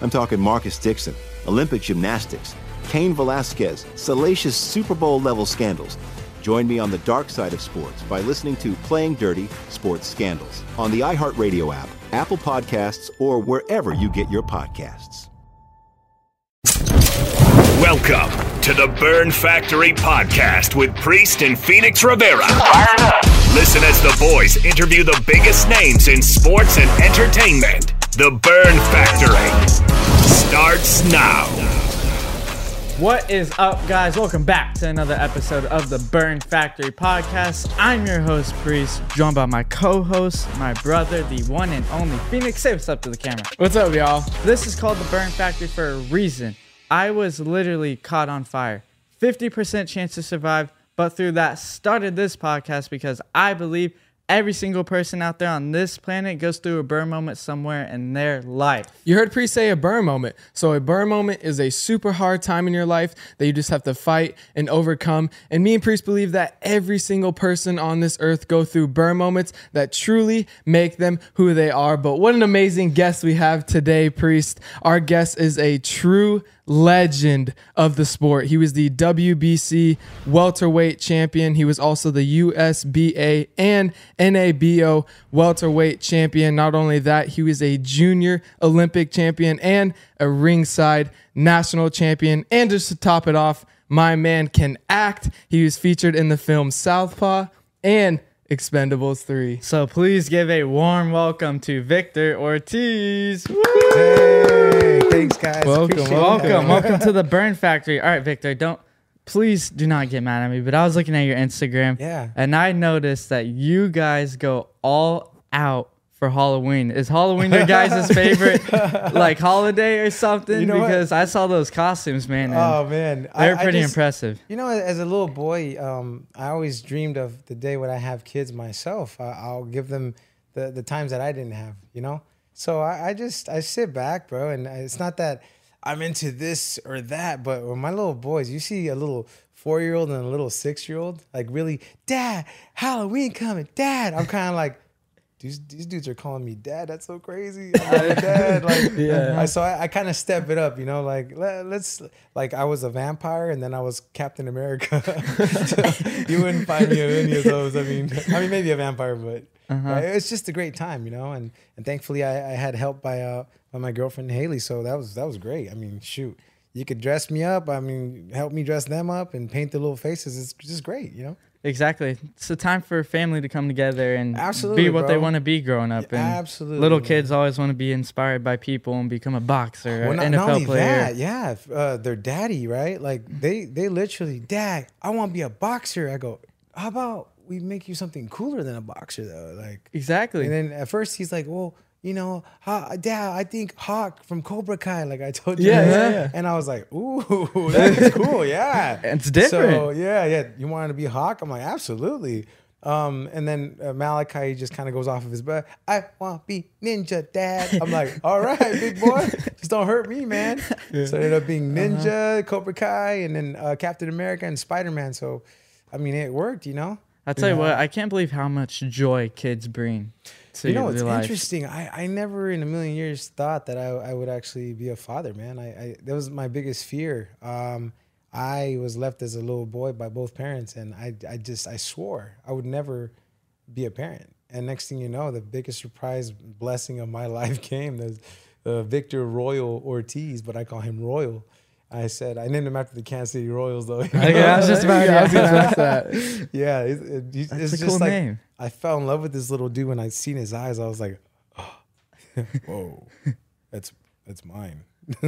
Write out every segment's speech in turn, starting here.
I'm talking Marcus Dixon, Olympic gymnastics, Cain Velasquez, salacious Super Bowl level scandals. Join me on the dark side of sports by listening to Playing Dirty Sports Scandals on the iHeartRadio app, Apple Podcasts, or wherever you get your podcasts. Welcome to the Burn Factory podcast with Priest and Phoenix Rivera. Listen as the boys interview the biggest names in sports and entertainment. The Burn Factory starts now. What is up, guys? Welcome back to another episode of the Burn Factory podcast. I'm your host, Priest, joined by my co host, my brother, the one and only Phoenix. Say what's up to the camera. What's up, y'all? This is called the Burn Factory for a reason. I was literally caught on fire. 50% chance to survive, but through that started this podcast because I believe Every single person out there on this planet goes through a burn moment somewhere in their life. You heard Priest say a burn moment. So, a burn moment is a super hard time in your life that you just have to fight and overcome. And me and Priest believe that every single person on this earth go through burn moments that truly make them who they are. But what an amazing guest we have today, Priest. Our guest is a true legend of the sport. He was the WBC welterweight champion. He was also the USBA and NABO welterweight champion. Not only that, he was a junior Olympic champion and a ringside national champion. And just to top it off, my man can act. He was featured in the film Southpaw and Expendables 3. So please give a warm welcome to Victor Ortiz. Hey, thanks guys. Welcome, Appreciate welcome, welcome to the Burn Factory. All right, Victor, don't please do not get mad at me, but I was looking at your Instagram. Yeah. And I noticed that you guys go all out for Halloween. Is Halloween your guys' favorite like holiday or something? You know because what? I saw those costumes, man. Oh man, they're pretty just, impressive. You know, as a little boy, um, I always dreamed of the day when I have kids myself. I, will give them the the times that I didn't have. You know, so I, I just I sit back, bro, and it's not that I'm into this or that, but when my little boys, you see a little four year old and a little six year old, like really, Dad, Halloween coming, Dad. I'm kind of like these these dudes are calling me dad. That's so crazy. I'm like, dad, like yeah. I, so I, I kind of step it up, you know, like let, us like I was a vampire and then I was Captain America. you wouldn't find me in any of those. I mean, I mean maybe a vampire, but uh-huh. uh, it's just a great time, you know. And and thankfully I, I had help by uh by my girlfriend Haley, so that was that was great. I mean, shoot, you could dress me up. I mean, help me dress them up and paint the little faces. It's just great, you know. Exactly. It's a time for family to come together and Absolutely, be what bro. they want to be growing up. And Absolutely. Little kids always want to be inspired by people and become a boxer well, or not, NFL not only player. That, yeah, uh, their daddy, right? Like they they literally, Dad, I want to be a boxer. I go, how about we make you something cooler than a boxer though? Like exactly. And then at first he's like, well you know, Dad, I think Hawk from Cobra Kai, like I told you. Yeah, yeah, yeah. And I was like, ooh, that's cool. Yeah. it's different. So, yeah, yeah. You wanted to be Hawk? I'm like, absolutely. Um, and then uh, Malachi just kind of goes off of his butt. I want to be ninja, dad. I'm like, all right, big boy, just don't hurt me, man. Yeah. So it ended up being uh-huh. Ninja, uh-huh. Cobra Kai, and then uh, Captain America and Spider Man. So, I mean, it worked, you know. I tell you what, I can't believe how much joy kids bring to you know, it's interesting. I, I never in a million years thought that I, I would actually be a father, man. I, I that was my biggest fear. Um, I was left as a little boy by both parents, and I, I just I swore I would never be a parent. And next thing you know, the biggest surprise blessing of my life came. There's uh, Victor Royal Ortiz, but I call him Royal. I said I named him after the Kansas City Royals, though. Yeah, I was just about Yeah, I was to ask ask that. yeah, it, it, it's That's a just cool like name. I fell in love with this little dude when I seen his eyes. I was like, oh, whoa, that's that's mine.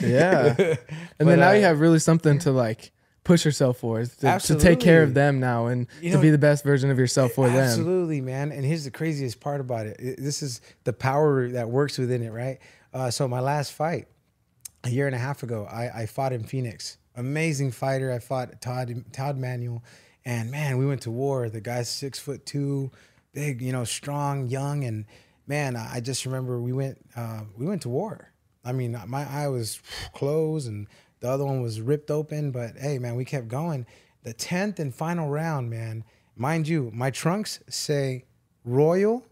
Yeah. And But, then now uh, you have really something to like push yourself for, to, to take care of them now and You to be the best version of yourself for them. Absolutely, man. And here's the craziest part about it. It- This is the power that works within it, right? Uh, so my last fight, a year and a half ago, I, I fought in Phoenix. Amazing fighter. I fought Todd Todd Manuel, and man, we went to war. The guy's six foot two, big, you know, strong, young, and man, I just remember we went uh, we went to war. I mean, my eye was closed, and the other one was ripped open. But hey, man, we kept going. The tenth and final round, man. Mind you, my trunks say Royal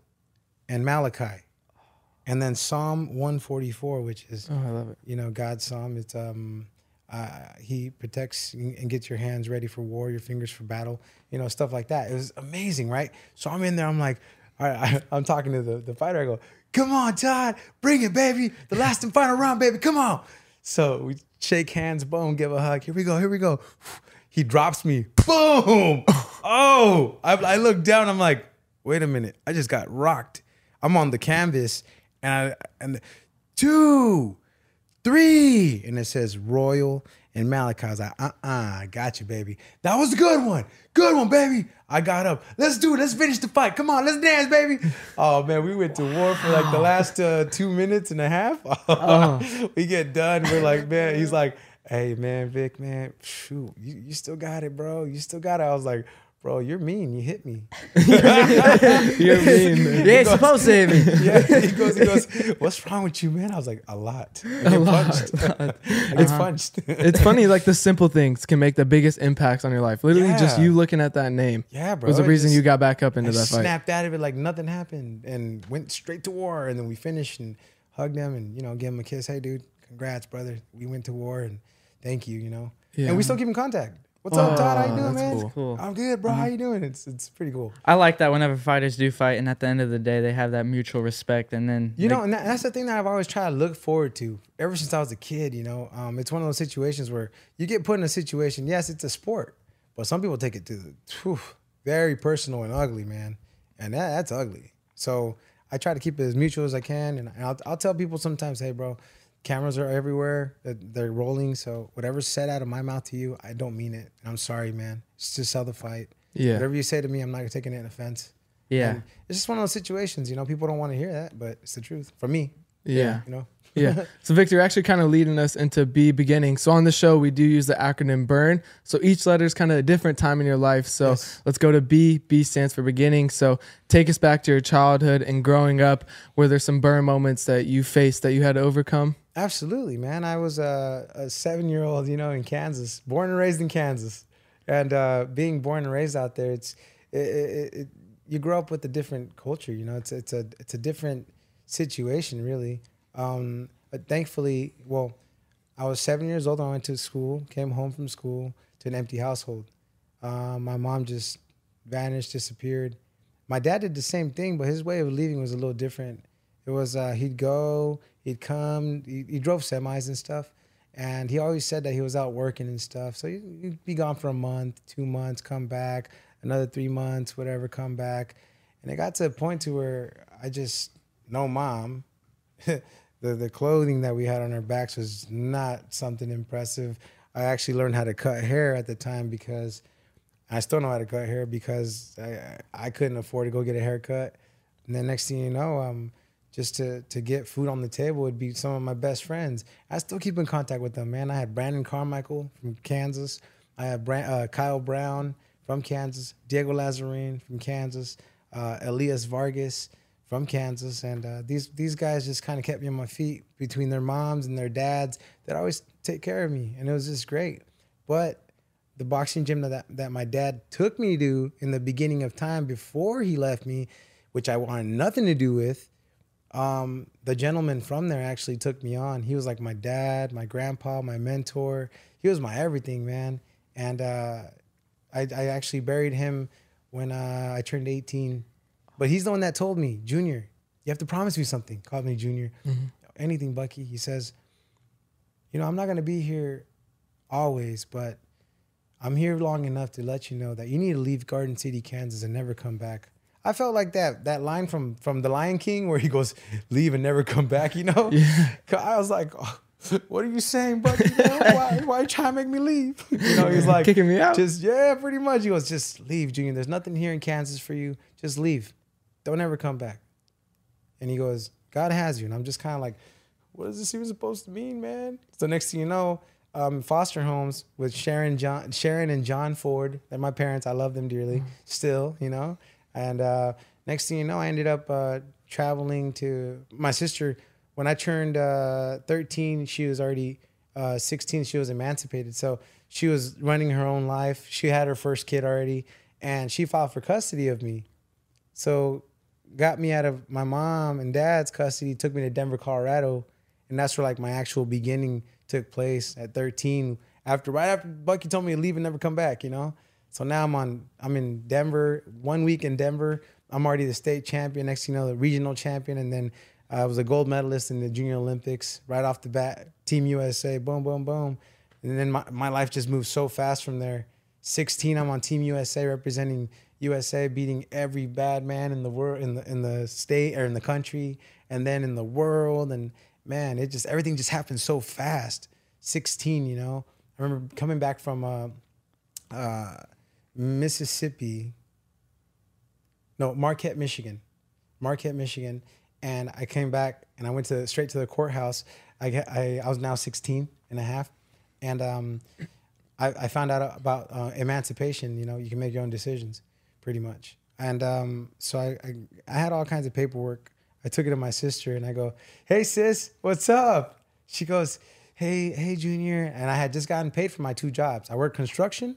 and Malachi. And then Psalm 144, which is Oh, I love it. you know God's psalm. It's um, uh, He protects and gets your hands ready for war, your fingers for battle. You know stuff like that. It was amazing, right? So I'm in there. I'm like, all right. I, I'm talking to the the fighter. I go, come on, Todd, bring it, baby. The last and final round, baby. Come on. So we shake hands, boom, give a hug. Here we go. Here we go. He drops me. Boom. Oh, I, I look down. I'm like, wait a minute. I just got rocked. I'm on the canvas, and I and two, three, and it says Royal and Malachi. I was like, uh, uh I got you, baby. That was a good one, good one, baby. I got up. Let's do it. Let's finish the fight. Come on, let's dance, baby. Oh man, we went to war for like the last uh, two minutes and a half. we get done. We're like, man. He's like, hey man, Vic, man, shoot, you, you still got it, bro. You still got it. I was like. Bro, you're mean. You hit me. You're mean. man. You ain't supposed to hit me. Yeah, he goes, he goes, what's wrong with you, man? I was like, a lot. I get punched. I uh-huh. get punched. It's funny, like the simple things can make the biggest impacts on your life. Literally, just you looking at that name Yeah, bro. was the reason just- you got back up into I that fight. snapped out of it like nothing happened and went straight to war. And then we finished and hugged them and, you know, gave him a kiss. Hey, dude, congrats, brother. We went to war and thank you, you know. Yeah. And we still keep in contact. What's up, Todd? How you doing, that's man? cool. Cool. I'm good, bro. How you doing? It's it's pretty cool. I like that whenever fighters do fight, and at the end of the day, they have that mutual respect, and then You they- know, and that, that's the thing that I've always tried to look forward to ever since I was a kid. You know, um, it's one of those situations where you get put in a situation. Yes, it's a sport, but some people take it to the whew, very personal and ugly, man, and that, that's ugly. So I try to keep it as mutual as I can, and I'll, I'll tell people sometimes, hey, bro, cameras are everywhere. They're- They're rolling, so whatever's said out of my mouth to you, I don't mean it. I'm sorry, man. It's just sell the fight. Yeah. Whatever you say to me, I'm not taking it in offense. yeah. And it's just one of those situations, you know, people don't want to hear that, but it's the truth for me, Yeah. you know. yeah. So Victor, you're actually kind of leading us into B beginning. So on the show, we do use the acronym BURN. So each letter is kind of a different time in your life. So Yes. let's go to B. B stands for beginning. So take us back to your childhood and growing up. Were there some burn moments that you faced that you had to overcome? Absolutely, man. I was a, a seven year old, you know, in Kansas, born and raised in Kansas. And uh, being born and raised out there, it's it, it, it, you grow up with a different culture. You know, it's it's a it's a different situation, really. Um, but thankfully, well, I was seven years old. I went to school, came home from school to an empty household. Uh, my mom just vanished, disappeared. My dad did the same thing, but his way of leaving was a little different. It was uh, he'd go, he'd come, he, he drove semis and stuff, and he always said that he was out working and stuff. So he'd, he'd be gone for a month, two months, come back, another three months, whatever, come back, and it got to a point to where I just no mom. the the clothing that we had on our backs was not something impressive. I actually learned how to cut hair at the time because I still know how to cut hair because I I couldn't afford to go get a haircut. And then next thing you know, um, just to to get food on the table would be some of my best friends. I still keep in contact with them, man. I had Brandon Carmichael from Kansas. I have Brand, uh, Kyle Brown from Kansas. Diego Lazarine from Kansas. Uh, Elias Vargas from Kansas, and uh, these these guys just kind of kept me on my feet between their moms and their dads that always take care of me, and it was just great. But the boxing gym that that my dad took me to in the beginning of time before he left me, which I wanted nothing to do with. Um, the gentleman from there actually took me on. He was like my dad, my grandpa, my mentor. He was my everything, man. And uh, I, I actually buried him when uh, I turned 18. But he's the one that told me, Junior, you have to promise me something. Called me Junior. Anything, Bucky. He says, you know, I'm not gonna be here always, but I'm here long enough to let you know that you need to leave Garden City, Kansas, and never come back. I felt like that that line from from The Lion King where he goes, "Leave and never come back." You know, yeah. I was like, oh, "What are you saying, buddy? why why you trying to make me leave?" You know, he's like Kicking me out? Just yeah, pretty much. He goes, "Just leave, Junior. There's nothing here in Kansas for you. Just leave. Don't ever come back." And he goes, "God has you," and I'm just kind of like, "What is this even supposed to mean, man?" So next thing you know, um, foster homes with Sharon, John, Sharon and John Ford. They're my parents. I love them dearly. Still, you know. And uh, next thing you know, I ended up uh, traveling to my sister. When I turned uh, 13, she was already uh, 16. She was emancipated, so she was running her own life. She had her first kid already, and she filed for custody of me. So got me out of my mom and dad's custody, took me to Denver, Colorado, and that's where like my actual beginning took place at 13. After right after Bucky told me to leave and never come back, you know. So now I'm on. I'm in Denver. One week in Denver, I'm already the state champion. Next, you know, the regional champion, and then I was a gold medalist in the Junior Olympics right off the bat. Team USA, boom, boom, boom, and then my my life just moved so fast from there. 16, I'm on Team USA representing USA, beating every bad man in the world, in the in the state or in the country, and then in the world. And man, it just everything just happened so fast. 16, you know. I remember coming back from uh, uh, Mississippi. No, Marquette, Michigan. Marquette, Michigan, and I came back and I went to straight to the courthouse. I I, I was now 16 and a half, and um, I, I found out about uh, emancipation. You know, you can make your own decisions, pretty much. And um, so I, I, I had all kinds of paperwork. I took it to my sister and I go, "Hey sis, what's up?" She goes, "Hey, hey Junior," and I had just gotten paid for my two jobs. I worked construction,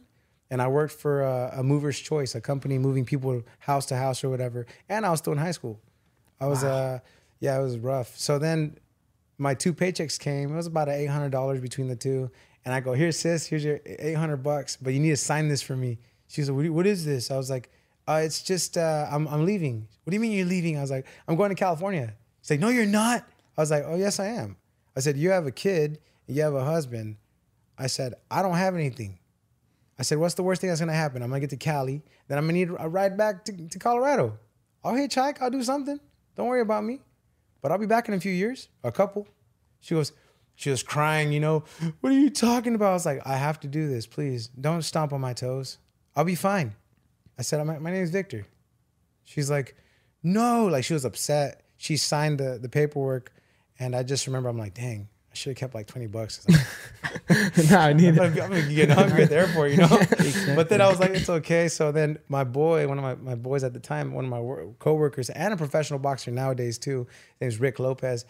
and I worked for a, a Movers Choice, a company moving people house to house or whatever. And I was still in high school. I was, uh, yeah, it was rough. So then my two paychecks came. It was about eight hundred dollars between the two. And I go, here, sis, here's your eight hundred bucks, but you need to sign this for me. She said, what, what is this? I was like, uh, it's just uh, I'm I'm leaving. What do you mean you're leaving? I was like, I'm going to California. She's like, no, you're not. I was like, oh yes, I am. I said, you have a kid, you have a husband. I said, I don't have anything. I said, what's the worst thing that's gonna happen? I'm gonna get to Cali, then I'm gonna need a ride back to, to Colorado. I'll hitchhike, I'll do something. Don't worry about me. But I'll be back in a few years, a couple. She goes, she was crying, you know, what are you talking about? I was like, I have to do this, please. Don't stomp on my toes. I'll be fine. I said, my, my name is Victor. She's like, no, like she was upset. She signed the, the paperwork. And I just remember, I'm like, dang, I should have kept like 20 bucks. no, I need I'm gonna be getting hungry at the airport, you know. But then I was like, it's okay. So then my boy, one of my, my boys at the time, one of my wor- coworkers, and a professional boxer nowadays too, his name's Rick Lopez.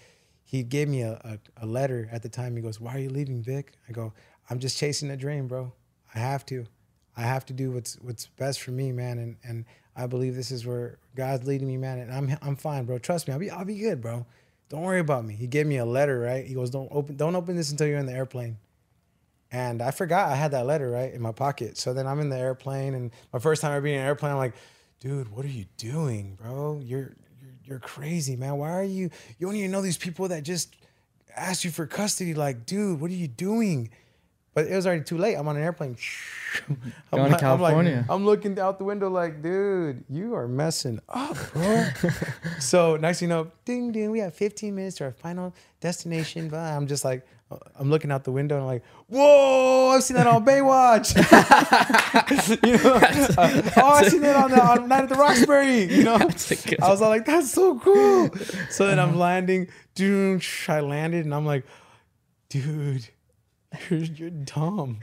He gave me a, a, a letter at the time. He goes, "Why are you leaving, Vic?" I go, "I'm just chasing a dream, bro. I have to. I have to do what's what's best for me, man. And and I believe this is where God's leading me, man. And I'm I'm fine, bro. Trust me. I'll be I'll be good, bro. Don't worry about me." He gave me a letter, right? He goes, "Don't open don't open this until you're in the airplane." And I forgot I had that letter right in my pocket. So then I'm in the airplane, and my first time ever being in an airplane, I'm like, dude, what are you doing, bro? You're you're, you're crazy, man. Why are you? You don't even know these people that just asked you for custody. Like, dude, what are you doing? But it was already too late. I'm on an airplane. I'm Going to like- I'm like- California. I'm looking out the window like, dude, you are messing up, bro. so next thing you know, ding ding, we have 15 minutes to our final destination. But I'm just like, I'm looking out the window and I'm like, whoa, I've seen that on Baywatch. you know, uh, oh, I've seen that on, the, on Night at the Roxbury. You know, I was all like, that's so cool. So then I'm landing, dude. I landed and I'm like, dude, you're, dumb.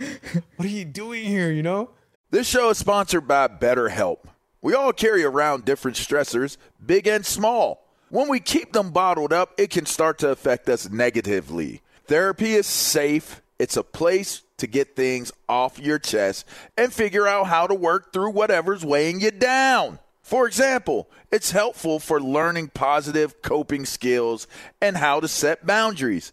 What are you doing here? You know. This show is sponsored by BetterHelp. We all carry around different stressors, big and small. When we keep them bottled up, it can start to affect us negatively. Therapy is safe, it's a place to get things off your chest and figure out how to work through whatever's weighing you down. For example, it's helpful for learning positive coping skills and how to set boundaries.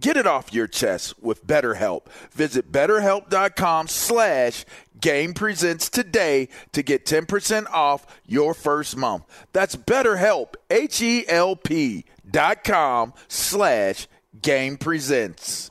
Get it off your chest with BetterHelp. Visit betterhelp.com slash game presents today to get 10% off your first month. That's betterhelp, H-E-L-P dot com slash game presents.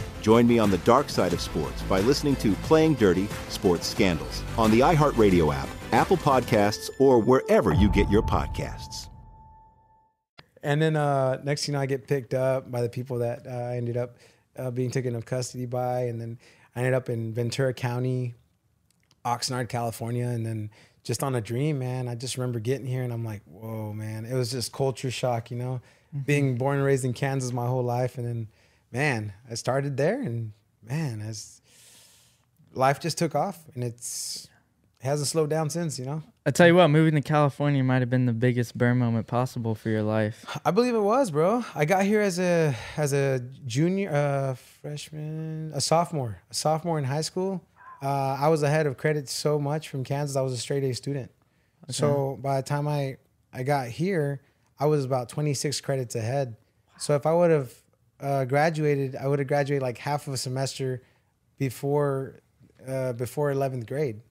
Join me on the dark side of sports by listening to Playing Dirty Sports Scandals on the iHeartRadio app, Apple Podcasts, or wherever you get your podcasts. And then uh, next thing you know, I get picked up by the people that uh, I ended up uh, being taken into custody by, and then I ended up in Ventura County, Oxnard, California, and then just on a dream, man. I just remember getting here, and I'm like, whoa, man! It was just culture shock, you know, being born and raised in Kansas my whole life, and then, man, I started there, and man, as life just took off, and it's it hasn't slowed down since, you know. I tell you what, moving to California might have been the biggest burn moment possible for your life. I believe it was, bro. I got here as a as a junior, uh, freshman, a sophomore, a sophomore in high school. Uh, I was ahead of credit so much from Kansas. I was a straight A student. So by the time I I got here, I was about 26 credits ahead. So if I would have uh, graduated, I would have graduated like half of a semester before uh, before 11th grade.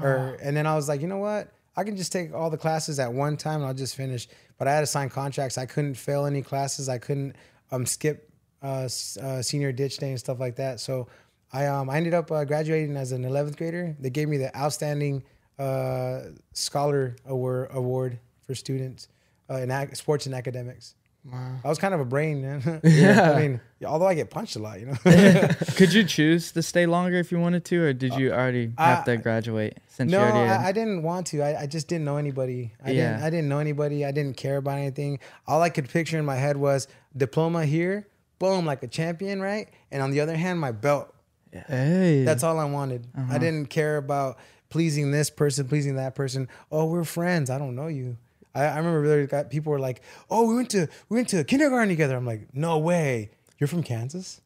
Or and then I was like, you know what? I can just take all the classes at one time and I'll just finish. But I had to sign contracts. I couldn't fail any classes. I couldn't um, skip uh, uh, senior ditch day and stuff like that. So I um, I ended up uh, graduating as an 11th grader. They gave me the outstanding uh, scholar award award for students uh, in ac- sports and academics. Wow. I was kind of a brain, man. yeah. I mean, although I get punched a lot, you know. Could you choose to stay longer if you wanted to, or did you already have to graduate since No, you already had? I, I didn't want to. I, I just didn't know anybody. I Yeah. didn't. I didn't know anybody. I didn't care about anything. All I could picture in my head was diploma here, boom, like a champion, right? And on the other hand, my belt. hey, That's all I wanted. Uh-huh. I didn't care about pleasing this person, pleasing that person. Oh, we're friends. I don't know you. I, I remember there got people were like, "Oh, we went to we went to kindergarten together." I'm like, "No way. You're from Kansas?"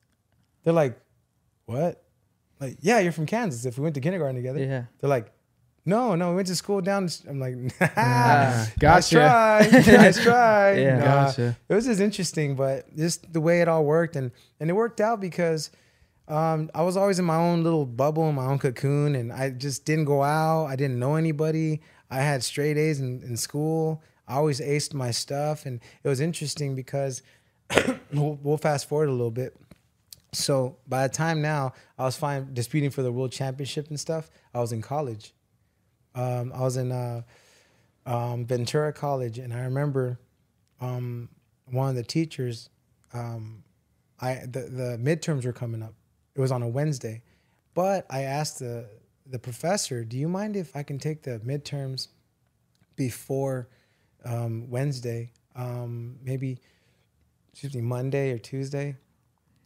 They're like, "What?" Like, "Yeah, you're from Kansas. If we went to kindergarten together." Yeah. They're like, "No, no, we went to school down." the I'm like, "Nice gotcha. try, nice try." Yeah. Nah, Gotcha. It was just interesting, but just the way it all worked, and and it worked out because um, I was always in my own little bubble, in my own cocoon, and I just didn't go out. I didn't know anybody. I had straight A's in, in school. I always aced my stuff, and it was interesting because we'll, we'll fast forward a little bit. So by the time now, I was fine disputing for the world championship and stuff. I was in college. Um, I was in uh, um, Ventura College, and I remember um, one of the teachers. Um, I the, the midterms were coming up. It was on a Wednesday, but I asked the the professor, "Do you mind if I can take the midterms before um, Wednesday? Um, maybe, excuse me, Monday or Tuesday?"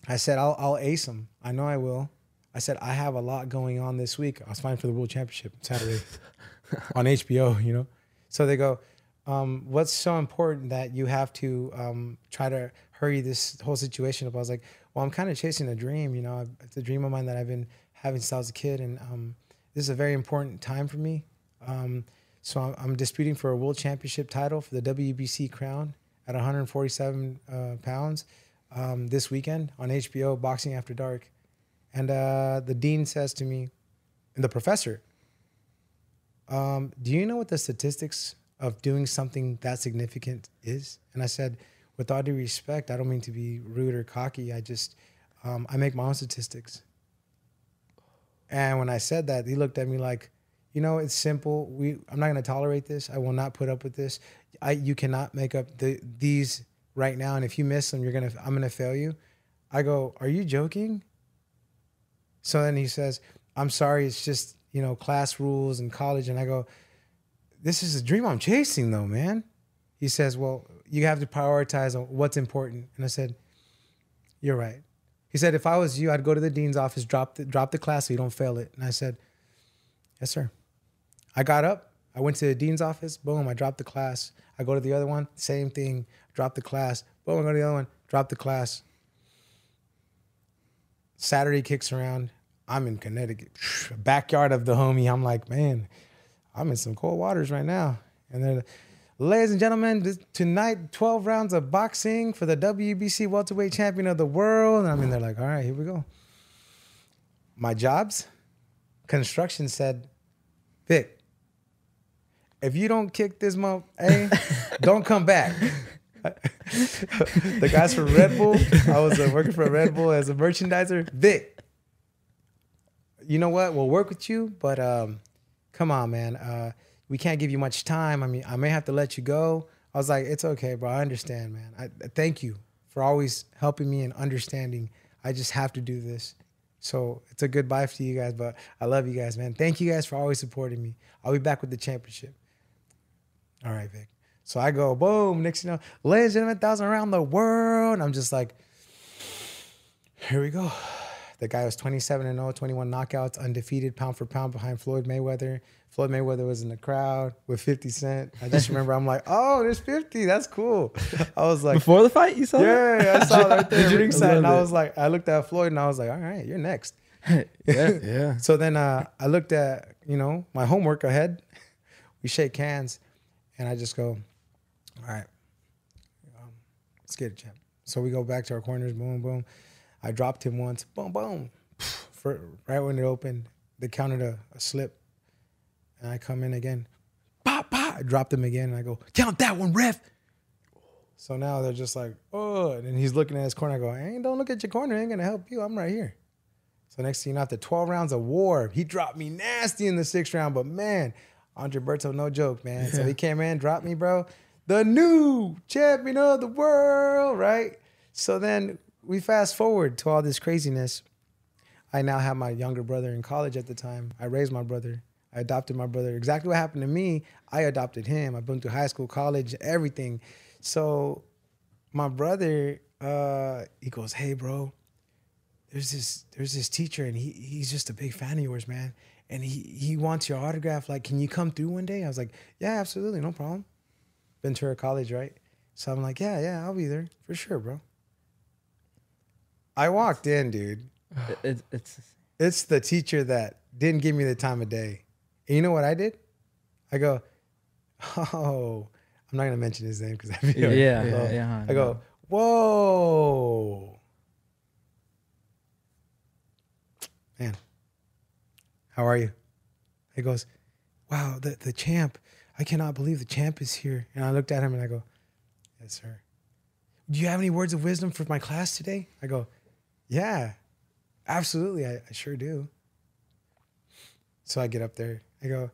I said, "I'll I'll ace them. I know I will." I said, "I have a lot going on this week. I was fine for the World Championship Saturday on HBO, you know." So they go, um, what's so important that you have to um, try to hurry this whole situation up? I was like, well, I'm kind of chasing a dream. You know, it's a dream of mine that I've been having since I was a kid, and um, this is a very important time for me. Um, so I'm, I'm disputing for a world championship title for the WBC crown at 147 uh, pounds um, this weekend on HBO, Boxing After Dark. And uh, the dean says to me, and the professor, um, do you know what the statistics of doing something that significant is? And I said, with all due respect, I don't mean to be rude or cocky. I just, um, I make my own statistics. And when I said that, he looked at me like, you know, it's simple. We, I'm not going to tolerate this. I will not put up with this. I, you cannot make up the, these right now. And if you miss them, you're gonna, I'm gonna fail you. I go, are you joking? So then he says, I'm sorry. It's just, you know, class rules and college. And I go, this is a dream I'm chasing though, man. He says, well, you have to prioritize what's important. And I said, you're right. He said, if I was you, I'd go to the dean's office, drop the, drop the class so you don't fail it. And I said, yes, sir. I got up, I went to the dean's office, boom, I dropped the class. I go to the other one, same thing, drop the class. Boom, I go to the other one, drop the class. Saturday kicks around. I'm in Connecticut, backyard of the homie. I'm like, man, I'm in some cold waters right now. And then, ladies and gentlemen, this, tonight, 12 rounds of boxing for the WBC welterweight champion of the world. And I mean, they're like, all right, here we go. My jobs, construction said, Vic, if you don't kick this month, hey, don't come back. the guys from Red Bull, I was uh, working for Red Bull as a merchandiser. Vic, you know what? We'll work with you, but um, come on, man. Uh, we can't give you much time. I mean, I may have to let you go. I was like, it's okay, bro. I understand, man. I thank you for always helping me and understanding. I just have to do this. So it's a goodbye to you guys, but I love you guys, man. Thank you guys for always supporting me. I'll be back with the championship. All right, Vic. So I go, boom, next you know, ladies and gentlemen, thousand around the world. And I'm just like, here we go. The guy was 27 and 0, 21 knockouts, undefeated, pound for pound behind Floyd Mayweather. Floyd Mayweather was in the crowd with 50 Cent. I just remember I'm like, oh, there's 50. That's cool. I was like, before the fight, you saw yeah, that? Yeah, I saw it right there ringside. And I was like, I looked at Floyd and I was like, all right, you're next. yeah, yeah. So then uh, I looked at, you know, my homework ahead. We shake hands and I just go, all right, um, let's get it, champ. So we go back to our corners, boom, boom. I dropped him once, boom, boom. For, right when it opened, they counted a, a slip. And I come in again, pop, pop. I dropped him again and I go, count that one, ref. So now they're just like, oh, and he's looking at his corner. I go, hey, don't look at your corner. I ain't gonna help you. I'm right here. So next thing you know, after 12 rounds of war, he dropped me nasty in the sixth round. But man, Andre Berto, no joke, man. So he came in, dropped me, bro. The new champion of the world, right? So then we fast forward to all this craziness. I now have my younger brother in college at the time. I raised my brother. I adopted my brother. Exactly what happened to me, I adopted him. I've been through high school, college, everything. So my brother, uh, he goes, "Hey, bro, there's this there's this teacher, and he he's just a big fan of yours, man. And he he wants your autograph. Like, can you come through one day?" I was like, "Yeah, absolutely, no problem." Ventura College, right? So I'm like, "Yeah, yeah, I'll be there for sure, bro." I walked in, dude. It, it's it's the teacher that didn't give me the time of day. And you know what I did? I go, oh, I'm not gonna mention his name because I feel yeah, yeah, oh. yeah, I go, whoa, man, how are you? He goes, wow, the the champ. I cannot believe the champ is here. And I looked at him and I go, yes, sir. Do you have any words of wisdom for my class today? I go, yeah, absolutely. I, I sure do. So I get up there. I go,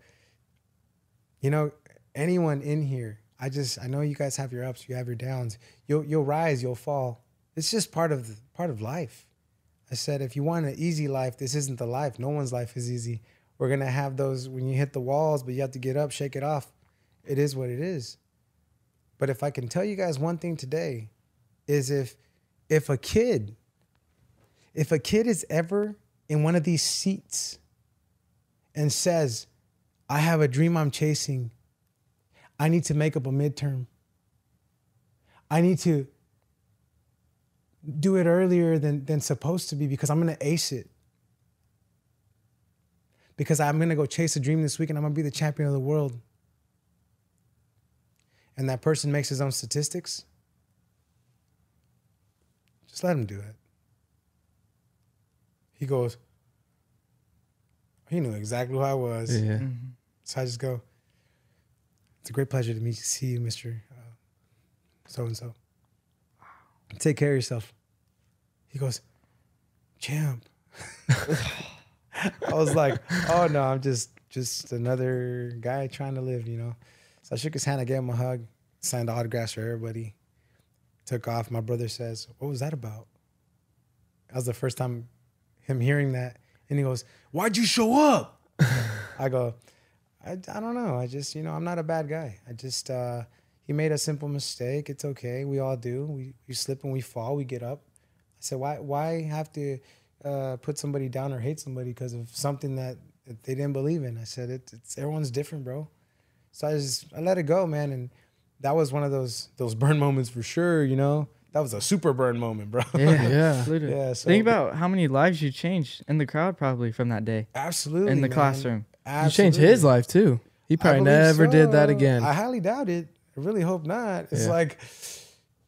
you know, anyone in here, I just I know you guys have your ups, you have your downs. You'll you'll rise, you'll fall. It's just part of the, part of life. I said, if you want an easy life, this isn't the life. No one's life is easy. We're gonna have those when you hit the walls, but you have to get up, shake it off. It is what it is. But if I can tell you guys one thing today, is if if a kid, if a kid is ever in one of these seats and says, I have a dream I'm chasing. I need to make up a midterm. I need to do it earlier than, than supposed to be because I'm gonna ace it. Because I'm gonna go chase a dream this week and I'm gonna be the champion of the world. And that person makes his own statistics. Just let him do it. He goes, he knew exactly who I was. Yeah. Mm-hmm. So I just go, it's a great pleasure to meet you, see you, Mr. Uh, so and so. Take care of yourself. He goes, champ. I was like, oh no, I'm just just another guy trying to live, you know. So I shook his hand, I gave him a hug, signed autographs for everybody. Took off. My brother says, What was that about? That was the first time him hearing that. And he goes, Why'd you show up? I go, I, I don't know. I just, you know, I'm not a bad guy. I just, uh, he made a simple mistake. It's okay. We all do. We, we slip and we fall. We get up. I said, why, why have to uh, put somebody down or hate somebody because of something that, that they didn't believe in? I said, it, it's everyone's different, bro. So I just, I let it go, man. And that was one of those, those burn moments for sure. You know, that was a super burn moment, bro. Yeah, Yeah. absolutely. Yeah, so- Think about how many lives you changed in the crowd probably from that day Absolutely. in the man. classroom. You changed his life too. He probably believe never did that again. I highly doubt it. I really hope not. It's Yeah. like,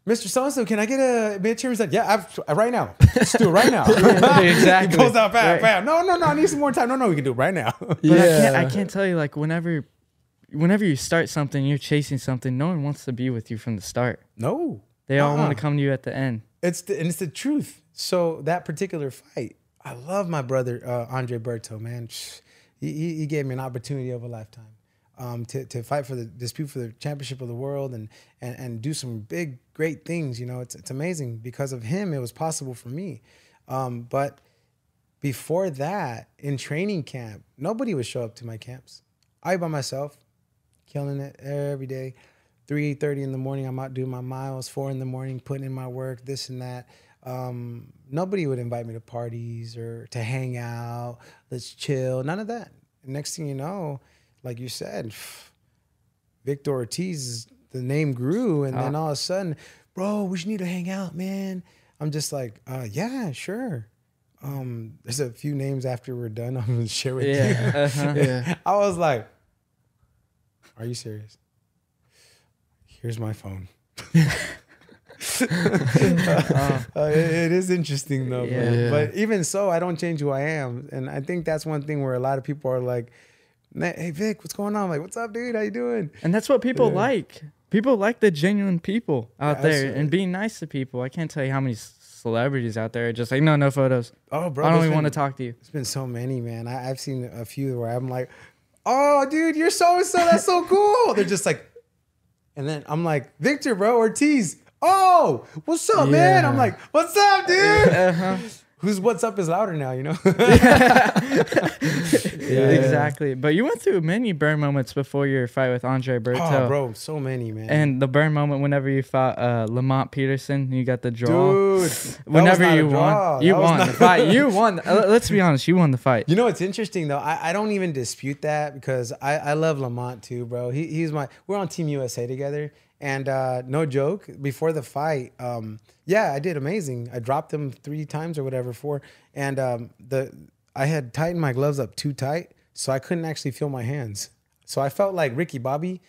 Mr. So and so, can I get a midterm? He's like, yeah, I've, right now. Let's do it right now. Exactly. he pulls out, bam, Right. bam. No, no, no. I need some more time. No, no, we can do it right now. But yeah. I can't I can't tell you like whenever whenever you start something, you're chasing something, no one wants to be with you from the start. no, They all want Uh-uh. to come to you at the end. it's the, and it's the truth. So that particular fight, I love my brother uh, Andre Berto, man. He, he, he gave me an opportunity of a lifetime um, to, to fight for the dispute for the championship of the world and, and and do some big great things. You know, it's it's amazing because of him. It was possible for me. Um, but before that, in training camp, nobody would show up to my camps. I by myself, killing it every day. 3.30 in the morning, I'm out doing my miles. 4 in the morning, putting in my work, this and that. Um, nobody would invite me to parties or to hang out. Let's chill. None of that. And next thing you know, like you said, Victor Ortiz, the name grew. And then all of a sudden, bro, we should need to hang out, man. I'm just like, uh, yeah, sure. Um, there's a few names after we're done. I'm gonna share with you. Uh-huh. yeah. I was like, "Are you serious?" Here's my phone. Uh, it- it is interesting though, Yeah. man. Yeah. but even so, I don't change who I am, and I think that's one thing where a lot of people are like, "Hey Vic, what's going on?" I'm like, "What's up, dude? How you doing?" And that's what people like. People like the genuine people out there Absolutely. and being nice to people. I can't tell you how many celebrities out there are just like, no, no photos. Oh, bro, I don't even want to talk to you. It's been so many, man. I, I've seen a few where I'm like, "Oh, dude, you're so and so. That's so cool." They're just like, and then I'm like, "Victor, bro, Ortiz." Oh, what's up, man? I'm like, "What's up, dude?" Uh-huh. Who's what's up is louder now, you know. Yeah, Exactly. But you went through many burn moments before your fight with Andre Berto. oh, bro, so many, man. And the burn moment whenever you fought uh, Lamont Peterson, you got the draw. dude, that was whenever not a you draw. won, you That was won the fight. You won. Uh, Let's be honest, you won the fight. You know what's interesting though? I, I don't even dispute that because I, I love Lamont too, bro. He, he's my we're on Team USA together, and uh, no joke. Before the fight, um, yeah, I did amazing. I dropped him three times or whatever four, and um, the I had tightened my gloves up too tight, so I couldn't actually feel my hands. So I felt like Ricky Bobby.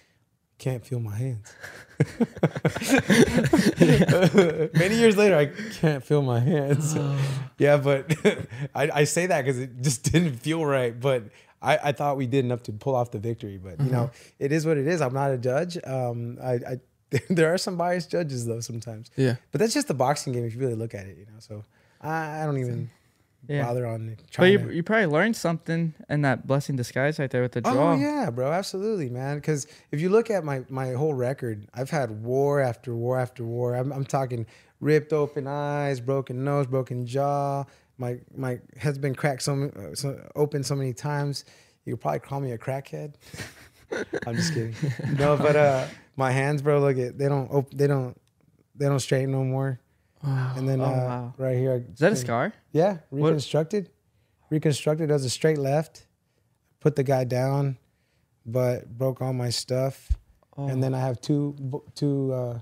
Can't feel my hands. Many years later, I can't feel my hands. yeah, but I, I say that because it just didn't feel right. But I, I thought we did enough to pull off the victory. But you know, it is what it is. I'm not a judge. Um, I, I there are some biased judges though sometimes. Yeah. But that's just the boxing game if you really look at it. You know, so I, I don't even Yeah. bother on But trying. you, to, you probably learned something in that blessing disguise right there with the draw. Oh yeah, bro, absolutely, man. Because if you look at my my whole record, I've had war after war after war. I'm, I'm talking ripped open eyes, broken nose, broken jaw. My my head's been cracked so, uh, so open so many times. You could probably call me a crackhead. I'm just kidding. No, but uh, my hands, bro, look at they don't op- they don't they don't straighten no more. And then Oh, uh, wow. right here, Is that a scar? yeah, reconstructed. Reconstructed as a straight left. Put the guy down, but broke all my stuff. and then I have two two uh,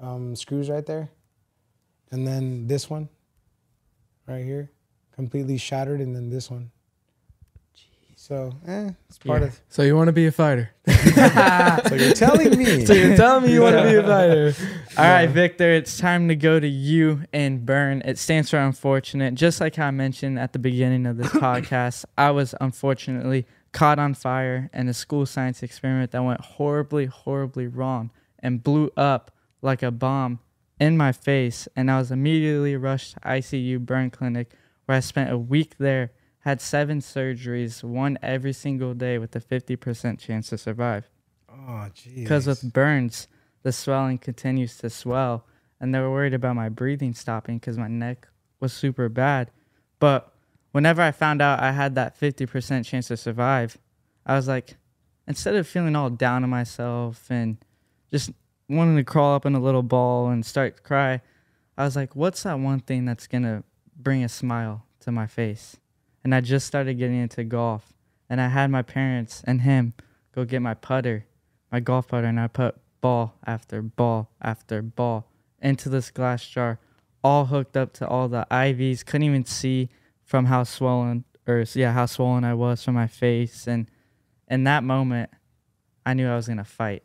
um, screws right there, and then this one, right here, completely shattered, and then this one. So, eh, it's part Yeah. of. So you want to be a fighter? So you're telling me? So you're telling me you want to be a fighter? All right, Victor, it's time to go to you and burn. It stands for unfortunate. Just like I mentioned at the beginning of this podcast, I was unfortunately caught on fire in a school science experiment that went horribly, horribly wrong and blew up like a bomb in my face. And I was immediately rushed to ICU burn clinic where I spent a week there, had seven surgeries, one every single day with a 50% chance to survive oh, jeez. because with burns, the swelling continues to swell, and they were worried about my breathing stopping because my neck was super bad. But whenever I found out I had that 50% chance to survive, I was like, instead of feeling all down on myself and just wanting to crawl up in a little ball and start to cry, I was like, what's that one thing that's gonna bring a smile to my face? And I just started getting into golf, and I had my parents and him go get my putter my golf putter and I put ball after ball after ball into this glass jar, all hooked up to all the IVs. Couldn't even see from how swollen or yeah, how swollen I was from my face. And in that moment, I knew I was gonna fight.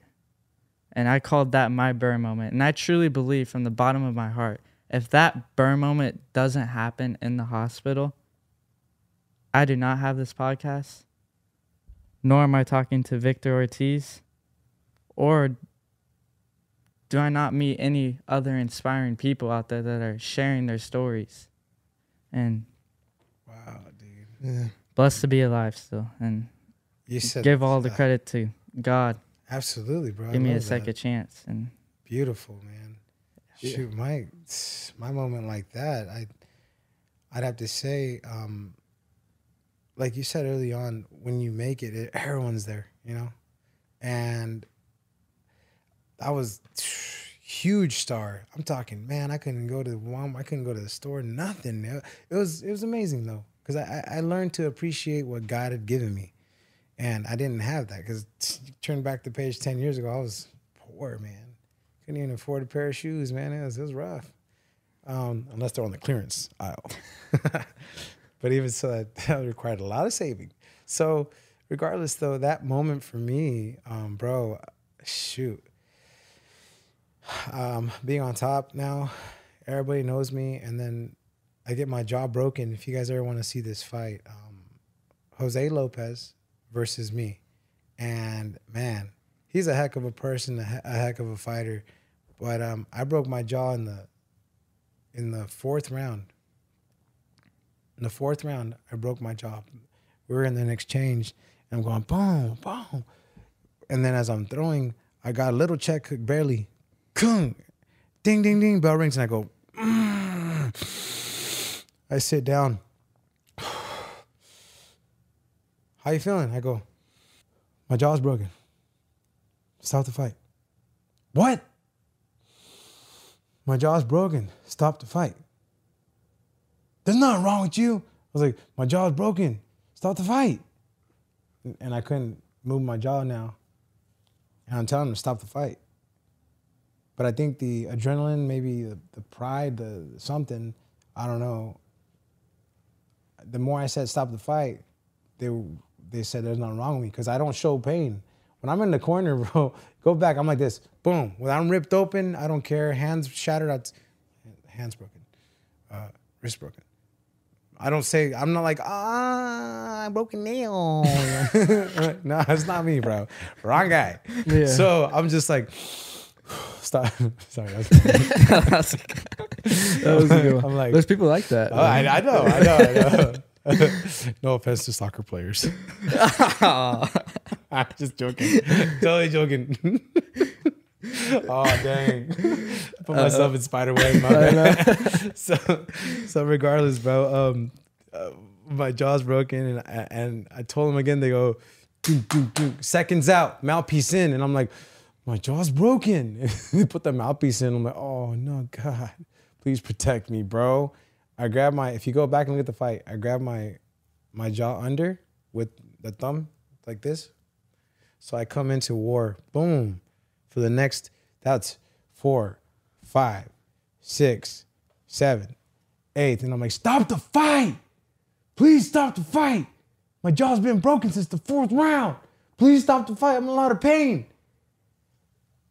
And I called that my burn moment. And I truly believe from the bottom of my heart, if that burn moment doesn't happen in the hospital, I do not have this podcast, nor am I talking to Victor Ortiz or do I not meet any other inspiring people out there that are sharing their stories? And wow, dude. Yeah. blessed to be alive still and You said give all the that. credit to God. Absolutely, bro. Give me a love that. second chance. And Beautiful, man. Shoot, my my moment like that, I I'd have to say, um, like you said early on, when you make it, it everyone's there, you know, and I was huge star. I'm talking, man. I couldn't go to the Walmart. I couldn't go to the store. Nothing. It was it was amazing though, because I I learned to appreciate what God had given me, and I didn't have that. Because turn back the page ten years ago, I was poor, man. Couldn't even afford a pair of shoes, man. It was it was rough. Um, unless they're on the clearance aisle. but even so, that, that required a lot of saving. So, regardless, though, that moment for me, um, bro, shoot, um, being on top now, everybody knows me, and then I get my jaw broken. If you guys ever want to see this fight, um, Jose Lopez versus me, and man, he's a heck of a person, a, a heck of a fighter. But um, I broke my jaw in the in the fourth round. In the fourth round, I broke my jaw. We were in an exchange, and I'm going boom, boom, and then as I'm throwing, I got a little check barely, kung, ding, ding, ding, bell rings, and I go. "Mm." I sit down. How you feeling? I go. My jaw's broken. Stop the fight. What? My jaw's broken. Stop the fight. There's nothing wrong with you. I was like, my jaw's broken. Stop the fight. And I couldn't move my jaw now. And I'm telling him to stop the fight. But I think the adrenaline, maybe the, the pride, the something, I don't know. The more I said stop the fight, they they said there's nothing wrong with me because I don't show pain. When I'm in the corner, bro, go back. I'm like this. Boom. When I'm ripped open, I don't care. Hands shattered. Out, hands broken. Uh, wrist broken. I don't say. I'm not like ah, I broke a nail. no, it's not me, bro. Wrong guy. Yeah. So I'm just like, stop. Sorry. That's, That was a good one. I'm like- There's people like that. Oh, I, I know, I know, I know. no offense to soccer players. I'm just joking. totally joking. oh dang! I Put myself in spider web. My bad. so, so regardless, bro. Um, uh, my jaw's broken, and I, and I told them again. They go, seconds out, mouthpiece in, and I'm like, my jaw's broken. they put the mouthpiece in. I'm like, oh no, God, please protect me, bro. I grab my. If you go back and look at the fight, I grab my my jaw under with the thumb like this. So I come into war. Boom. for the next, that's four, five, six, seven, eight. And I'm like, stop the fight. Please stop the fight. My jaw's been broken since the fourth round. Please stop the fight. I'm in a lot of pain.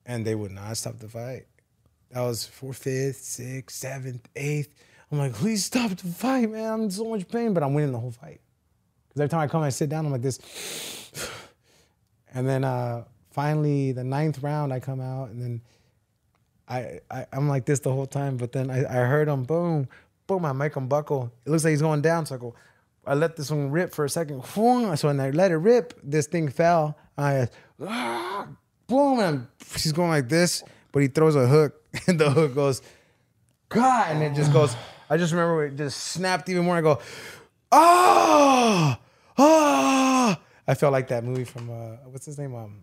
And they would not stop the fight. That was fourth, fifth, sixth, seventh, eighth. I'm like, please stop the fight, man. I'm in so much pain, but I'm winning the whole fight. Because every time I come and sit down, I'm like this. And then uh, finally, the ninth round, I come out, and then I, I I'm like this the whole time. But then I, I heard him, boom, boom. I make him buckle. It looks like he's going down. So I go, I let this one rip for a second. So when I let it rip, this thing fell. I ah, boom, and she's going like this. But he throws a hook, and the hook goes, God, and it just goes. I just remember it just snapped even more. I go, ah, ah. I felt like that movie from uh, what's his name? Um,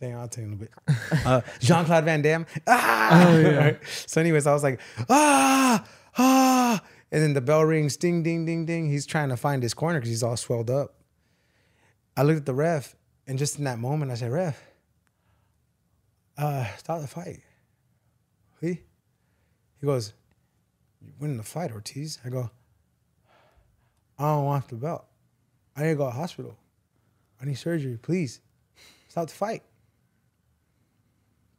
dang, I'll tell you in a bit. Uh, Jean Claude Van Damme. Ah. Oh, yeah. so, anyways, I was like, ah, ah, and then the bell rings, ding, ding, ding, ding. He's trying to find his corner because he's all swelled up. I looked at the ref, and just in that moment, I said, "Ref, uh, stop the fight." He, he goes, "You're winning the fight, Ortiz." I go, "I don't want the belt. I need to go to hospital. I need surgery, please. Stop the fight."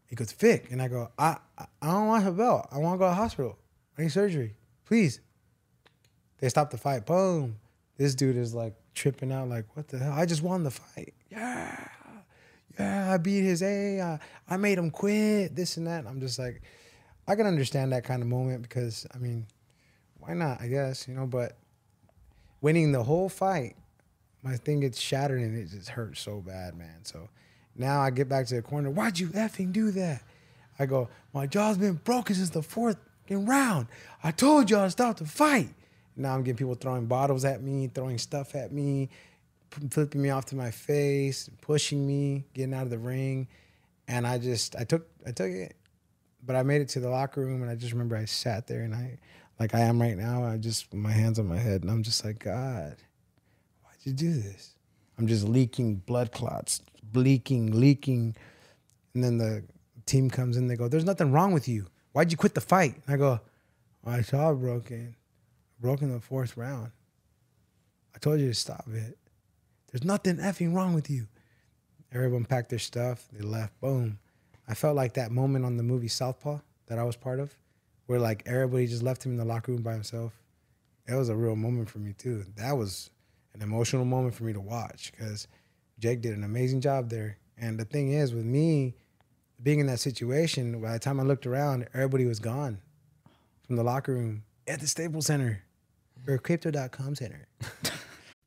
He goes, "Vic," and I go, "I, I, don't want the belt. I want to go to hospital. I need surgery, please." They stop the fight. Boom. This dude is like tripping out, like, "What the hell? I just won the fight. Yeah, yeah. I beat his A. I, I made him quit. This and that." And I'm just like, I can understand that kind of moment because I mean, why not? I guess you know, but winning the whole fight, my thing gets shattered and it just hurts so bad, man. So now I get back to the corner. Why'd you effing do that? I go, my jaw's been broken since the fourth round. I told y'all to stop the fight. Now I'm getting people throwing bottles at me, throwing stuff at me, flipping me off to my face, pushing me, getting out of the ring. And I just, I took, I took it. But I made it to the locker room and I just remember I sat there and I, like I am right now, I just, my hands on my head and I'm just like, God, why'd you do this? I'm just leaking blood clots, leaking, leaking. And then the team comes in, they go, There's nothing wrong with you. Why'd you quit the fight? And I go, My jaw broken. Broken the fourth round. I told you to stop it. There's nothing effing wrong with you. Everyone packed their stuff. They left. Boom. I felt like that moment on the movie Southpaw that I was part of, where like everybody just left him in the locker room by himself. It was a real moment for me too. That was an emotional moment for me to watch because Jake did an amazing job there. And the thing is, with me being in that situation, by the time I looked around, everybody was gone from the locker room at the Staples Center or Crypto.com Center.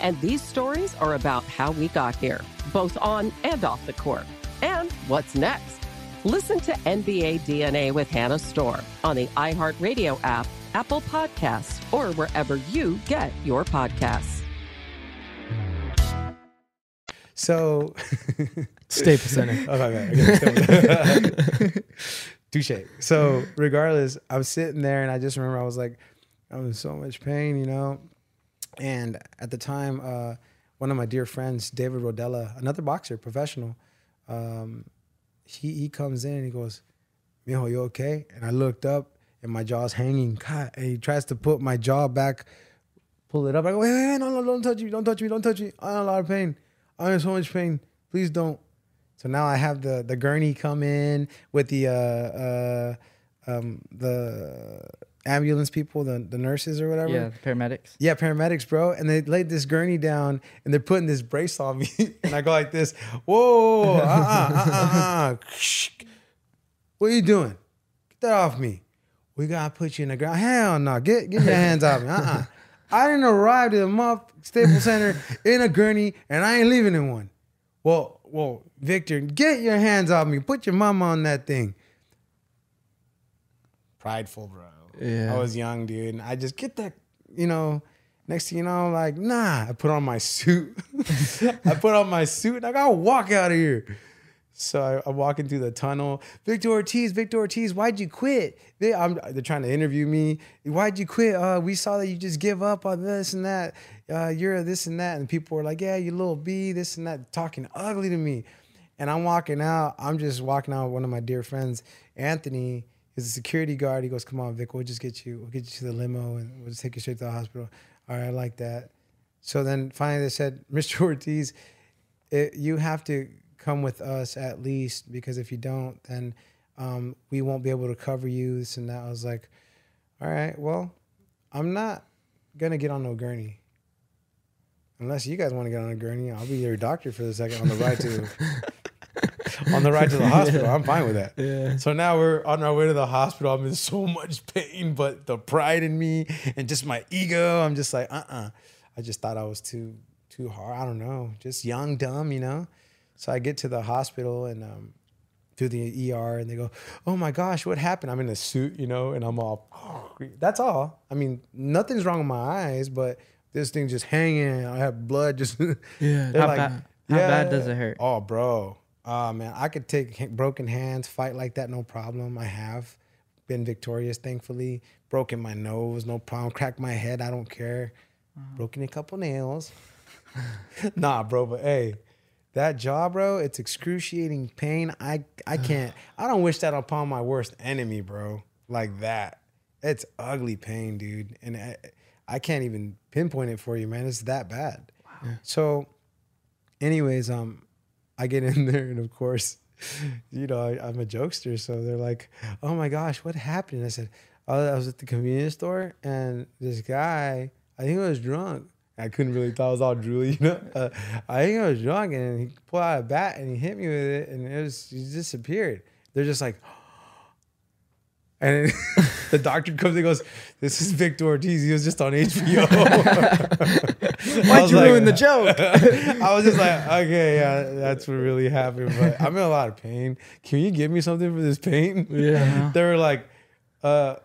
And these stories are about how we got here, both on and off the court. And what's next? Listen to NBA DNA with Hannah Storm on the iHeartRadio app, Apple Podcasts, or wherever you get your podcasts. So, Staples Center. Oh, my bad. Okay, Staples. Touche. So, regardless, I was sitting there and I just remember I was like, I'm in so much pain, you know. And at the time, uh, one of my dear friends, David Rodela, another boxer, professional, um, he he comes in and he goes, "Mijo, you okay?" And I looked up and my jaw's hanging. God, and he tries to put my jaw back, pull it up. I go, "Wait, wait, no, no, don't touch me, don't touch me, don't touch me. I'm in a lot of pain. I'm in so much pain. Please don't." So now I have the the gurney come in with the uh, uh, um, the ambulance people, the the nurses or whatever. Yeah, paramedics. Yeah, paramedics, bro. And they laid this gurney down and they're putting this brace on me. and I go like this, whoa, uh uh, uh, uh, uh. What are you doing? Get that off me. We gotta put you in the ground. Hell no, get get your hands off me. Uh uh I didn't arrive to the Muff Staples Center in a gurney and I ain't leaving in one. Well, well, Victor, get your hands off me. Put your mama on that thing. Prideful, bro. Yeah. I was young, dude, and I just get that, you know. Next thing you know, I'm like, nah. I put on my suit. I put on my suit, and I gotta walk out of here. So I, I'm walking through the tunnel. Victor Ortiz, Victor Ortiz, why'd you quit? They, they're trying to interview me. Why'd you quit? Uh, we saw that you just give up on this and that. Uh, you're this and that. And people were like, yeah, you little B, this and that, talking ugly to me. And I'm walking out. I'm just walking out with one of my dear friends, Anthony, is a security guard. He goes, come on, Vic, we'll just get you, we'll get you to the limo and we'll just take you straight to the hospital. All right, I like that. So then finally they said, Mr. Ortiz, it, you have to come with us at least because if you don't, then um, we won't be able to cover you. This and that. I was like, all right, well, I'm not gonna get on no gurney. Unless you guys want to get on a gurney, I'll be your doctor for the second on the ride to on the ride to the hospital. I'm fine with that. Yeah. So now we're on our way to the hospital. I'm in so much pain, but the pride in me and just my ego, I'm just like, uh-uh. I just thought I was too too hard. I don't know. Just young, dumb, you know? So I get to the hospital and um through the ER and they go, "Oh my gosh, what happened?" I'm in a suit, you know, and I'm all That's all. I mean, nothing's wrong with my eyes, but this thing just hanging. I have blood just Yeah. How like, bad- how bad does it hurt? Oh, bro. Oh man, I could take broken hands, fight like that, no problem. I have been victorious, thankfully. Broken my nose, no problem. Cracked my head, I don't care. Broken a couple nails. nah, bro, but hey, that jaw, bro, it's excruciating pain. I I can't. I don't wish that upon my worst enemy, bro. Like that. It's ugly pain, dude, and I, I can't even pinpoint it for you, man. It's that bad. So, anyways, um, I get in there, and of course, you know, I, I'm a jokester, so they're like, "Oh my gosh, what happened?" I said, "Oh, I was at the convenience store, and this guy, I think he was drunk." I couldn't really tell. I was all drooly, you know. Uh, I think I was drunk, and he pulled out a bat and he hit me with it, and it was he disappeared. They're just like, and the doctor comes and goes, "This is Victor Ortiz. He was just on HBO." Why'd you like- ruin the joke? I was just like, okay, yeah, that's what really happened. But I'm in a lot of pain. Can you give me something for this pain? Yeah. they were like, uh,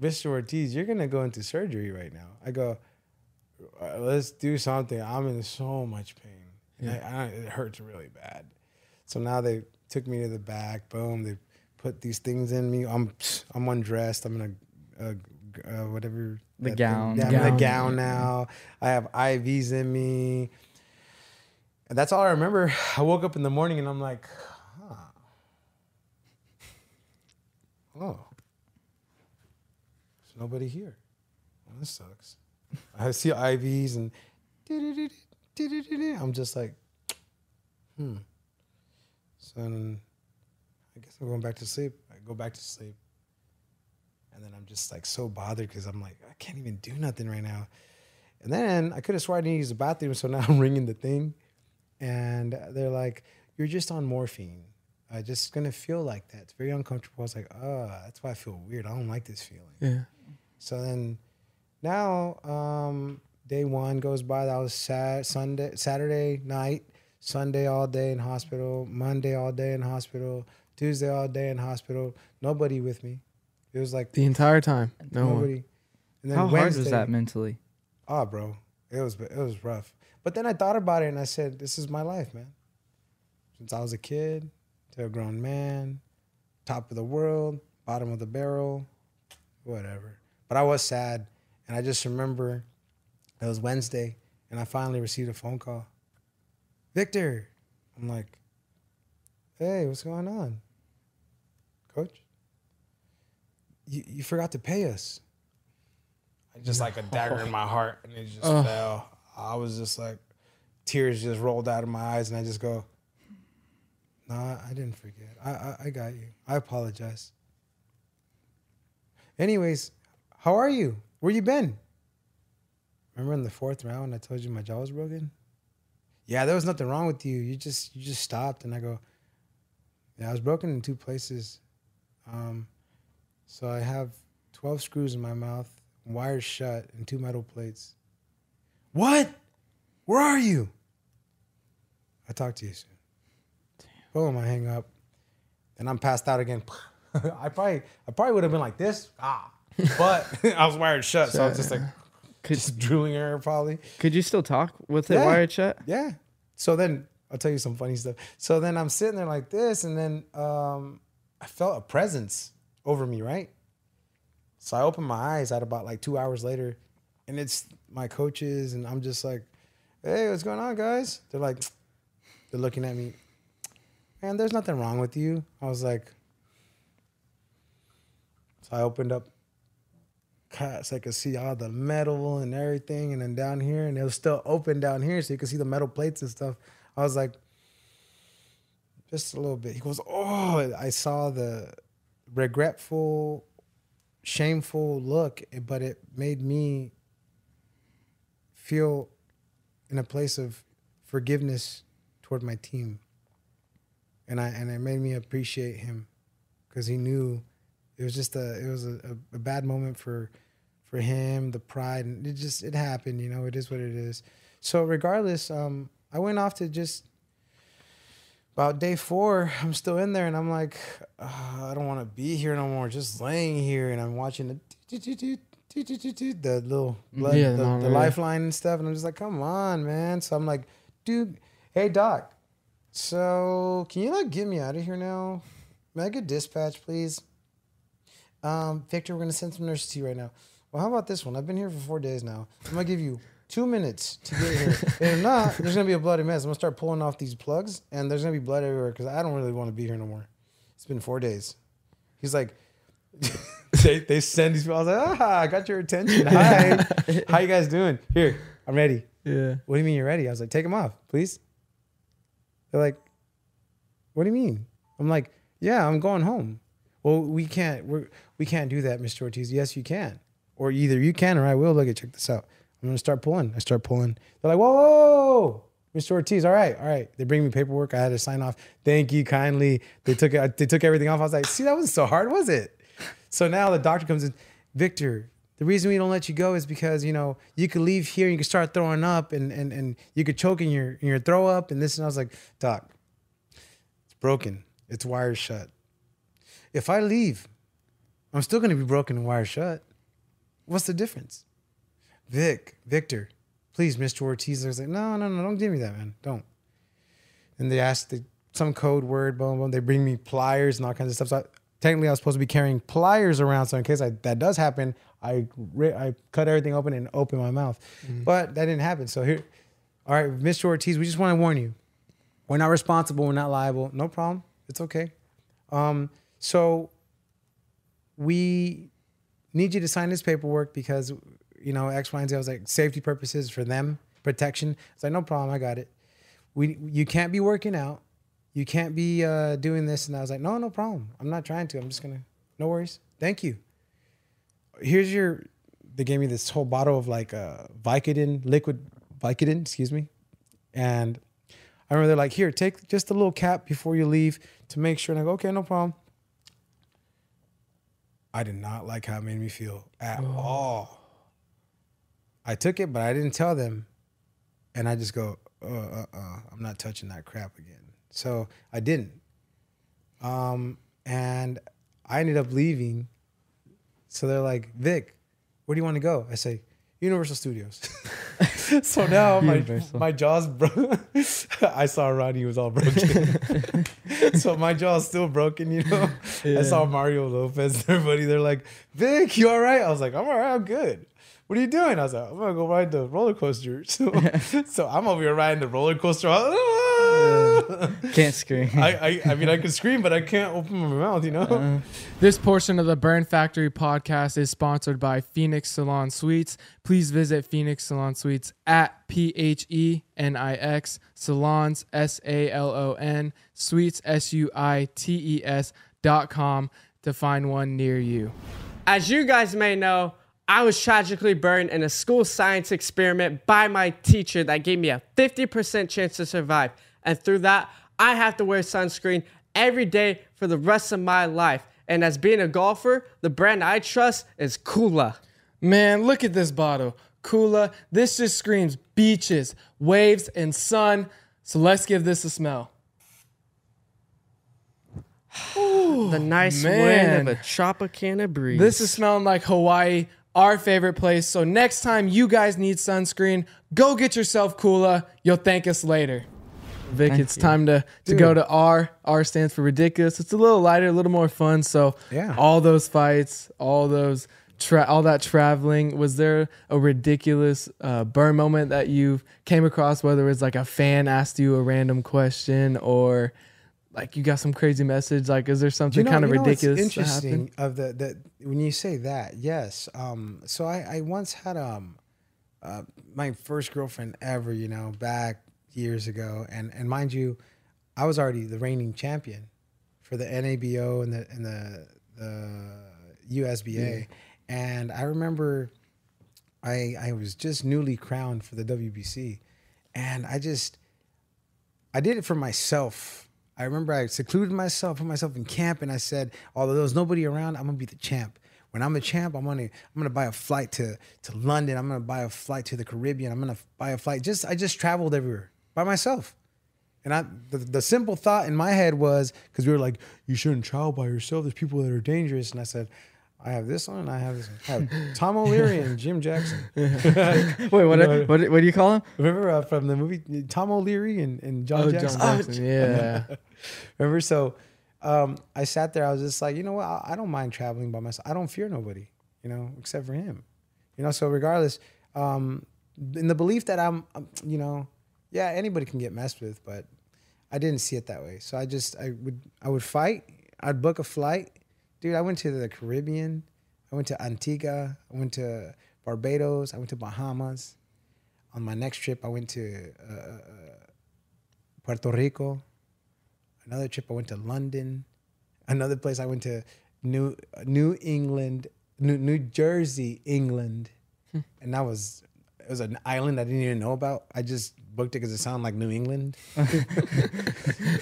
Mr. Ortiz, you're gonna go into surgery right now. I go, "Uh, let's do something. I'm in so much pain. And I, I, it hurts really bad. So now they took me to the back. Boom. They put these things in me. I'm I'm undressed. I'm in a, a uh, whatever The that thing- gown. Yeah, I'm in a Gown. gown now. I have IVs in me. And that's all I remember. I woke up in the morning and I'm like, huh. Oh. There's nobody here. Well, this sucks. I see IVs and I'm just like, hmm. So then I guess I'm going back to sleep. I go back to sleep. And then I'm just like so bothered because I'm like, I can't even do nothing right now. And then I could have sworn I didn't use the bathroom, so now I'm ringing the thing. And they're like, You're just on morphine. I just gonna feel like that. It's very uncomfortable. I was like, oh, that's why I feel weird. I don't like this feeling. Yeah. So then now, um, day one goes by. That was sad Sunday, Saturday night, Sunday all day in hospital, Monday all day in hospital, Tuesday all day in hospital. Nobody with me. It was like The entire time. No nobody. one. And How hard was that mentally? Oh, bro, it was it was rough. But then I thought about it and I said, "This is my life, man. Since I was a kid to a grown man, top of the world, bottom of the barrel, whatever." But I was sad, and I just remember it was Wednesday, and I finally received a phone call. Victor, I'm like, "Hey, what's going on, Coach? You you forgot to pay us." just like a dagger in my heart, and it just Ugh. fell. I was just like, tears just rolled out of my eyes, and I just go, "No, I I didn't forget. I, I I got you. I apologize." Anyways, how are you? Where you been? Remember in the fourth round, I told you my jaw was broken. Yeah, there was nothing wrong with you. You just you just stopped, and I go, "Yeah, I was broken in two places." Um, so I have twelve screws in my mouth, wires shut, and two metal plates. What? Where are you? I talk to you soon. Boom, I hang up. And I'm passed out again. I probably I probably would have been like this. Ah. But I was wired shut, so I was just like could, just drooling her probably. Could you still talk with it Yeah. wired shut? Yeah. So then I'll tell you some funny stuff. So then I'm sitting there like this, and then um, I felt a presence over me, right? So I opened my eyes at about like two hours later, and it's my coaches, and I'm just like, "Hey, what's going on, guys?" They're like, they're looking at me. Man, there's nothing wrong with you. I was like, so I opened up so I could see all the metal and everything, and then down here, and it was still open down here, so you could see the metal plates and stuff. I was like, just a little bit. He goes, oh, I saw the regretful, shameful look, but it made me feel in a place of forgiveness toward my team, and I and it made me appreciate him because he knew it was just a it was a, a, bad moment for for him the pride and it just it happened you know it is what it is so regardless um i went off to just about day four i'm still in there and i'm like uh, i don't want to be here no more just laying here and i'm watching the the little blood, Yeah, the, the the monitor. lifeline and stuff and i'm just like come on man so i'm like dude hey doc so can you like get me out of here now may i get dispatch please um, Victor, we're gonna send some nurses to you right now. Well, how about this one? I've been here for four days now. I'm gonna give you two minutes to get here. and if not, there's gonna be a bloody mess. I'm gonna start pulling off these plugs, and there's gonna be blood everywhere because I don't really want to be here no more. It's been four days. He's like, they they send these people. I was like, ah, I got your attention. Hi, how you guys doing? Here, I'm ready. Yeah. What do you mean you're ready? I was like, take them off, please. They're like, what do you mean? I'm like, yeah, I'm going home. Well, we can't. We're, we can't do that, Mr. Ortiz. Yes, you can. Or either you can or I will. Look at check this out. I'm gonna start pulling. I start pulling. They're like, whoa, whoa, whoa, Mr. Ortiz. All right, all right. They bring me paperwork. I had to sign off. Thank you kindly. They took it. They took everything off. I was like, see, that wasn't so hard, was it? So now the doctor comes in. Victor, the reason we don't let you go is because you know you could leave here and you could start throwing up and and and you could choke in your in your throw up and this and I was like, doc, it's broken. It's wired shut. If I leave, I'm still gonna be broken and wired shut. What's the difference? Vic, Victor, please, Mr. Ortiz. I was like, no, no, no, don't give me that, man. Don't. And they asked the, some code word, boom, boom. They bring me pliers and all kinds of stuff. So I, technically, I was supposed to be carrying pliers around, so in case I, that does happen, I I cut everything open and open my mouth. But that didn't happen. So here, all right, Mr. Ortiz, we just want to warn you, we're not responsible, we're not liable. No problem. It's okay. Um, so we need you to sign this paperwork because you know X, Y, and Z. I was like safety purposes for them, protection. It's like no problem, I got it. We you can't be working out, you can't be uh, doing this, and I was like no, no problem. I'm not trying to. I'm just gonna no worries. Thank you. Here's your. They gave me this whole bottle of like uh, Vicodin liquid Vicodin, excuse me, and I remember they're like, here, take just a little cap before you leave to make sure. And I go, okay, no problem. I did not like how it made me feel at all. I took it, but I didn't tell them. And I just go, uh, uh, uh, I'm not touching that crap again. So I didn't. Um, and I ended up leaving. So they're like, Vic, where do you want to go? I say, Universal Studios. so now my, Universal. my jaw's broke. I saw Ronnie was all broken. so my jaw's still broken, you know. I saw Mario Lopez and everybody. They're like, Vic, you all right? I was like, I'm all right, I'm good. What are you doing? I was like, I'm gonna go ride the roller coaster. So, so I'm over here riding the roller coaster. Can't scream. I, I, I mean, I can scream, but I can't open my mouth, you know? Uh-huh. This portion of the Burn Factory podcast is sponsored by Phenix Salon Suites. Please visit Phenix Salon Suites at P H E N I X Salons S A L O N Suites S U I T E S dot com to find one near you. As you guys may know, I was tragically burned in a school science experiment by my teacher that gave me a 50% chance to survive. And through that, I have to wear sunscreen every day for the rest of my life. And as being a golfer, the brand I trust is Kula. Man, look at this bottle. Kula. This just screams beaches, waves, and sun. So let's give this a smell. the nice man. wind of a Tropicana breeze. This is smelling like Hawaii, our favorite place. So next time you guys need sunscreen, go get yourself Kula. You'll thank us later. Vic, Thank it's you. time to, to Dude. go to R. R stands for ridiculous. It's a little lighter, a little more fun. So Yeah. all those fights, all those tra- all that traveling. Was there a ridiculous uh, burn moment that you came across? Whether it's like a fan asked you a random question or like you got some crazy message. Like, is there something You know- kind of you know ridiculous that? Interesting of the, the when you say that, yes. Um, so I, I once had um, uh, my first girlfriend ever, you know, back years ago, and and mind you, I was already the reigning champion for the NABO and the and the the USBA, and I remember I I was just newly crowned for the WBC, and I just I did it for myself. I remember I secluded myself, put myself in camp, and I said, although there was nobody around, I'm gonna be the champ. When I'm a champ, I'm gonna I'm gonna buy a flight to to London. I'm gonna buy a flight to the Caribbean. I'm gonna buy a flight. Just I just traveled everywhere by myself. And I the, the simple thought in my head was because we were like, you shouldn't travel by yourself. There's people that are dangerous. And I said, I have this one. and I have this. One. I have Tom O'Leary and Jim Jackson. Wait, what, what? What do you call him? Remember uh, from the movie Tom O'Leary and, and John Oh, John Jackson? Jackson, yeah. Remember? So um, I sat there. I was just like, you know what? I, I don't mind traveling by myself. I don't fear nobody, you know, except for him. You know. So regardless, um, in the belief that I'm, um, you know, yeah, anybody can get messed with, but I didn't see it that way. So I just I would I would fight. I'd book a flight, dude. I went to the Caribbean. I went to Antigua. I went to Barbados. I went to Bahamas. On my next trip, I went to uh, uh, Puerto Rico. Another trip, I went to London. Another place, I went to New New England, New New Jersey, England, hmm. and that was it was an island I didn't even know about. I just booked it because it sounded like New England.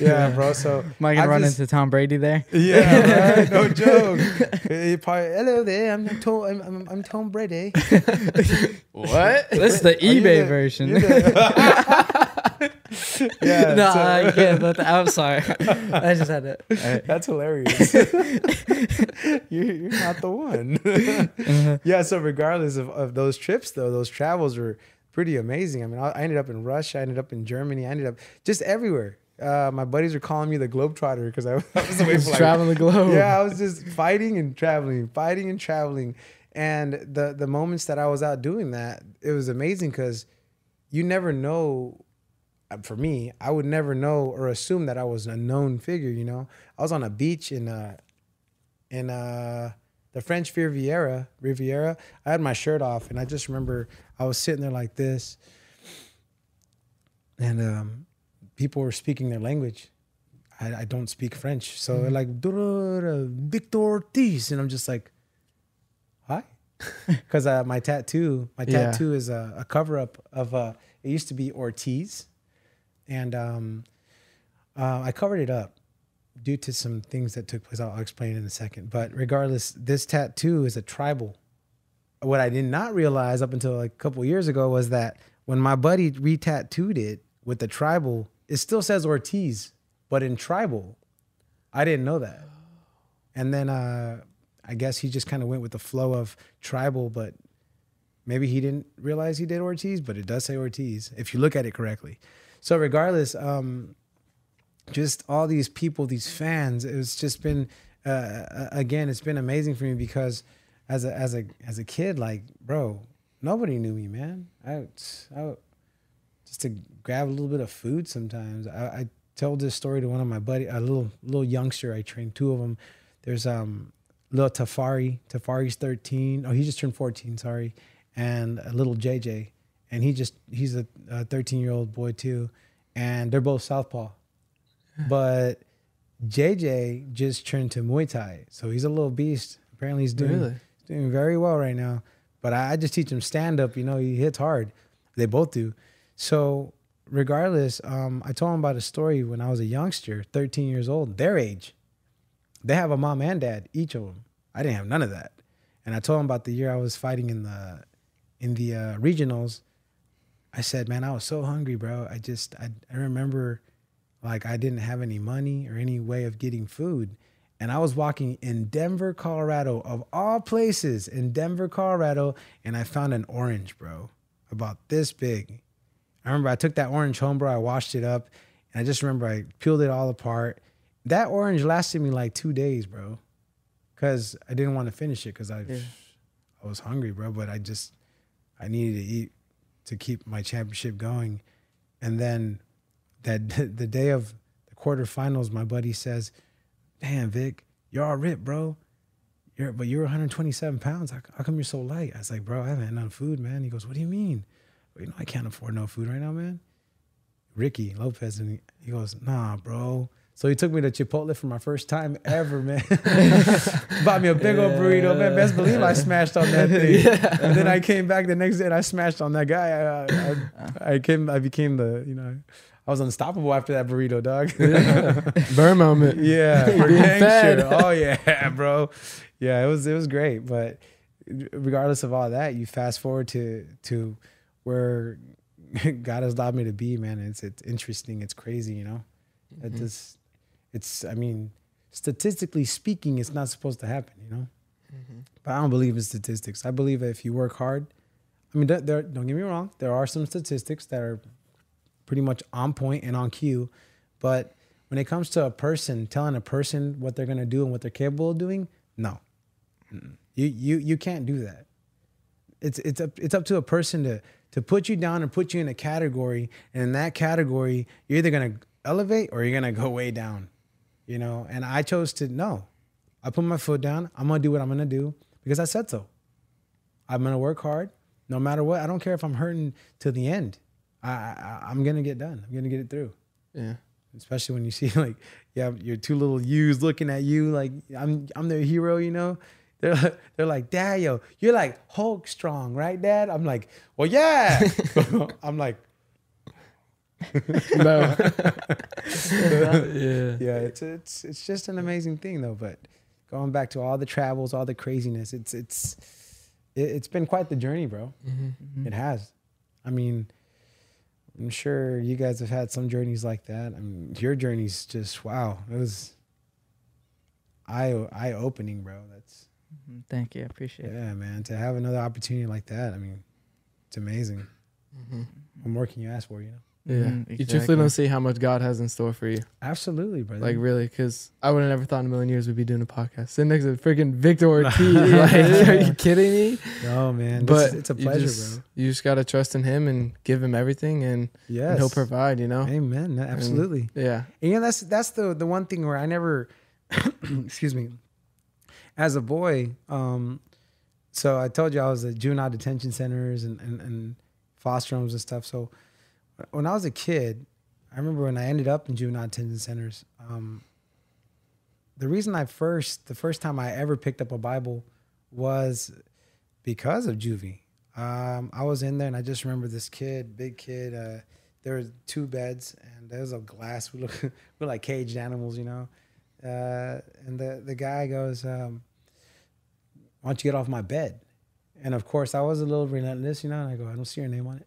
yeah, bro. So Am I gonna I've run just- into Tom Brady there? Yeah, right. No joke. He probably, Hello there. I'm Tom. I'm, I'm, I'm Tom Brady. What? This is the eBay the- version. the- yeah. no, I can't. let that- I'm sorry. I just had it. Right. That's hilarious. you're, you're not the one. Uh-huh. Yeah. So regardless of, of those trips, though, those travels were pretty amazing. I mean, I, I ended up in Russia. I ended up in Germany. I ended up just everywhere. Uh, my buddies were calling me the Globetrotter because I, I was away for like, traveling the globe. Yeah, I was just fighting and traveling, fighting and traveling. And the the moments that I was out doing that, it was amazing because you never know uh, for me, I would never know or assume that I was a known figure. You know, I was on a beach in uh, in uh, the French Riviera. Riviera. I had my shirt off, and I just remember I was sitting there like this, and um, people were speaking their language. I, I don't speak French, so they're like Victor Ortiz, and I'm just like, hi, because uh, my tattoo, my Yeah. tattoo is a, a cover up of uh, it used to be Ortiz, and um, uh, I covered it up due to some things that took place. I'll, explain in a second. But regardless, this tattoo is a tribal. What I did not realize up until a couple years ago was that when my buddy re-tattooed it with the tribal, it still says Ortiz, but in tribal. I didn't know that. And then uh, I guess he just kind of went with the flow of tribal, but maybe he didn't realize he did Ortiz, but it does say Ortiz if you look at it correctly. So regardless, um, just all these people, these fans, it's just been uh, again, it's been amazing for me because as a as a as a kid, like bro, nobody knew me, man. I, I just to grab a little bit of food sometimes. I, I told this story to one of my buddy, a little little youngster. I trained two of them. There's um little Tafari. Tafari's 13. Oh, he just turned 14. Sorry, and a little JJ, and he just he's a 13 year old boy too, and they're both southpaw, but JJ just turned to Muay Thai, so he's a little beast. Apparently, he's doing Really? he's doing very well right now. But I, I just teach him stand up. You know, he hits hard. They both do. So regardless, um, I told him about a story when I was a youngster, 13 years old, their age. They have a mom and dad, each of them. I didn't have none of that. And I told him about the year I was fighting in the in the uh, regionals. I said, man, I was so hungry, bro. I just I, I remember like I didn't have any money or any way of getting food. And I was walking in Denver, Colorado, of all places, in Denver, Colorado, and I found an orange, bro, about this big. I remember I took that orange home, bro. I washed it up, and I just remember I peeled it all apart. That orange lasted me like two days, bro, because I didn't want to finish it because I, I was hungry, bro. But I just, I needed to eat to keep my championship going. And then that the day of the quarterfinals, my buddy says, "Damn, Vic, you're all ripped, bro. You're but you're 127 pounds. How, how come you're so light?" I was like, "Bro, I haven't had enough food, man." He goes, "What do you mean?" Well, you know, I can't afford no food right now, man. Ricky Lopez, and he, he goes, "Nah, bro." So he took me to Chipotle for my first time ever, man. Bought me a big old burrito, man. Best believe I smashed on that thing. Yeah. And then I came back the next day and I smashed on that guy. I, I, I came, I became the, you know, I was unstoppable after that burrito, dog. Burn moment. Yeah, for being dang sure. Oh yeah, bro. Yeah, it was it was great. But regardless of all that, you fast forward to to where God has allowed me to be, man. It's it's interesting. It's crazy, you know. It Mhm. just it's I mean, statistically speaking, it's not supposed to happen, you know. Mm-hmm. But I don't believe in statistics. I believe that if you work hard, I mean, there, there, don't get me wrong. There are some statistics that are pretty much on point and on cue, but when it comes to a person telling a person what they're gonna do and what they're capable of doing, no, Mm-mm. you you you can't do that. It's it's up it's up to a person to to put you down and put you in a category, and in that category, you're either gonna elevate or you're gonna go way down, you know. And I chose to no. I put my foot down. I'm gonna do what I'm gonna do because I said so. I'm gonna work hard, no matter what. I don't care if I'm hurting to the end. I, I I'm gonna get done. I'm gonna get it through. Yeah. Especially when you see like yeah, your two little U's looking at you like I'm I'm their hero, you know. They're like, they're like, Dad, yo, you're like Hulk strong, right, Dad? I'm like, well, yeah. I'm like, No. yeah, yeah. It's it's it's just an amazing thing though. But going back to all the travels, all the craziness, it's it's it, it's been quite the journey, bro. Mhm. It has. I mean, I'm sure you guys have had some journeys like that. I mean, your journey's just wow. It was eye eye opening, bro. That's Mhm. Thank you. I appreciate it. yeah, man. To have another opportunity like that, I mean, it's amazing. Mhm. What more can you ask for? You know. Yeah. Mhm, You truthfully don't see how much God has in store for you. Absolutely, brother. Like really, because I would have never thought in a million years we'd be doing a podcast. Sitting next to freaking Victor Ortiz. Yeah. like, are you kidding me? No, man. But is- it's a you pleasure, just- bro. You just gotta trust in Him and give Him everything, and, and He'll provide. You know. Amen. And- Absolutely. yeah. And you know, that's that's the the one thing where I never excuse me. As a boy, um, so I told you I was at juvenile detention centers and, and, and foster homes and stuff. So when I was a kid, I remember when I ended up in juvenile detention centers, um, the reason I first the first time I ever picked up a Bible was because of juvie. Um, I was in there and I just remember this kid, big kid, uh, there were two beds, and there was a glass. We look, we're like caged animals, you know. Uh, and the the guy goes, um, "Why don't you get off my bed?" And of course, I was a little relentless, you know. And I go, "I don't see your name on it."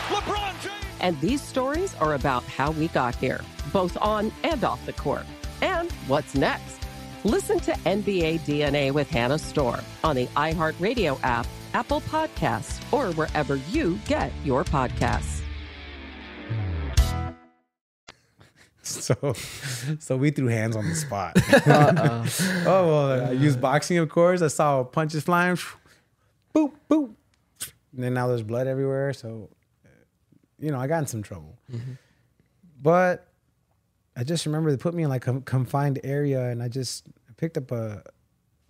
LeBron James. And these stories are about how we got here, both on and off the court. And what's next? Listen to NBA DNA with Hannah Storm on the iHeartRadio app, Apple Podcasts, or wherever you get your podcasts. So, so we threw hands on the spot. Uh-uh. oh well, I used boxing, of course. I saw punches flying, boop boop, and then now there's blood everywhere. So, you know, I got in some trouble. But I just remember they put me in like a confined area, and I just picked up a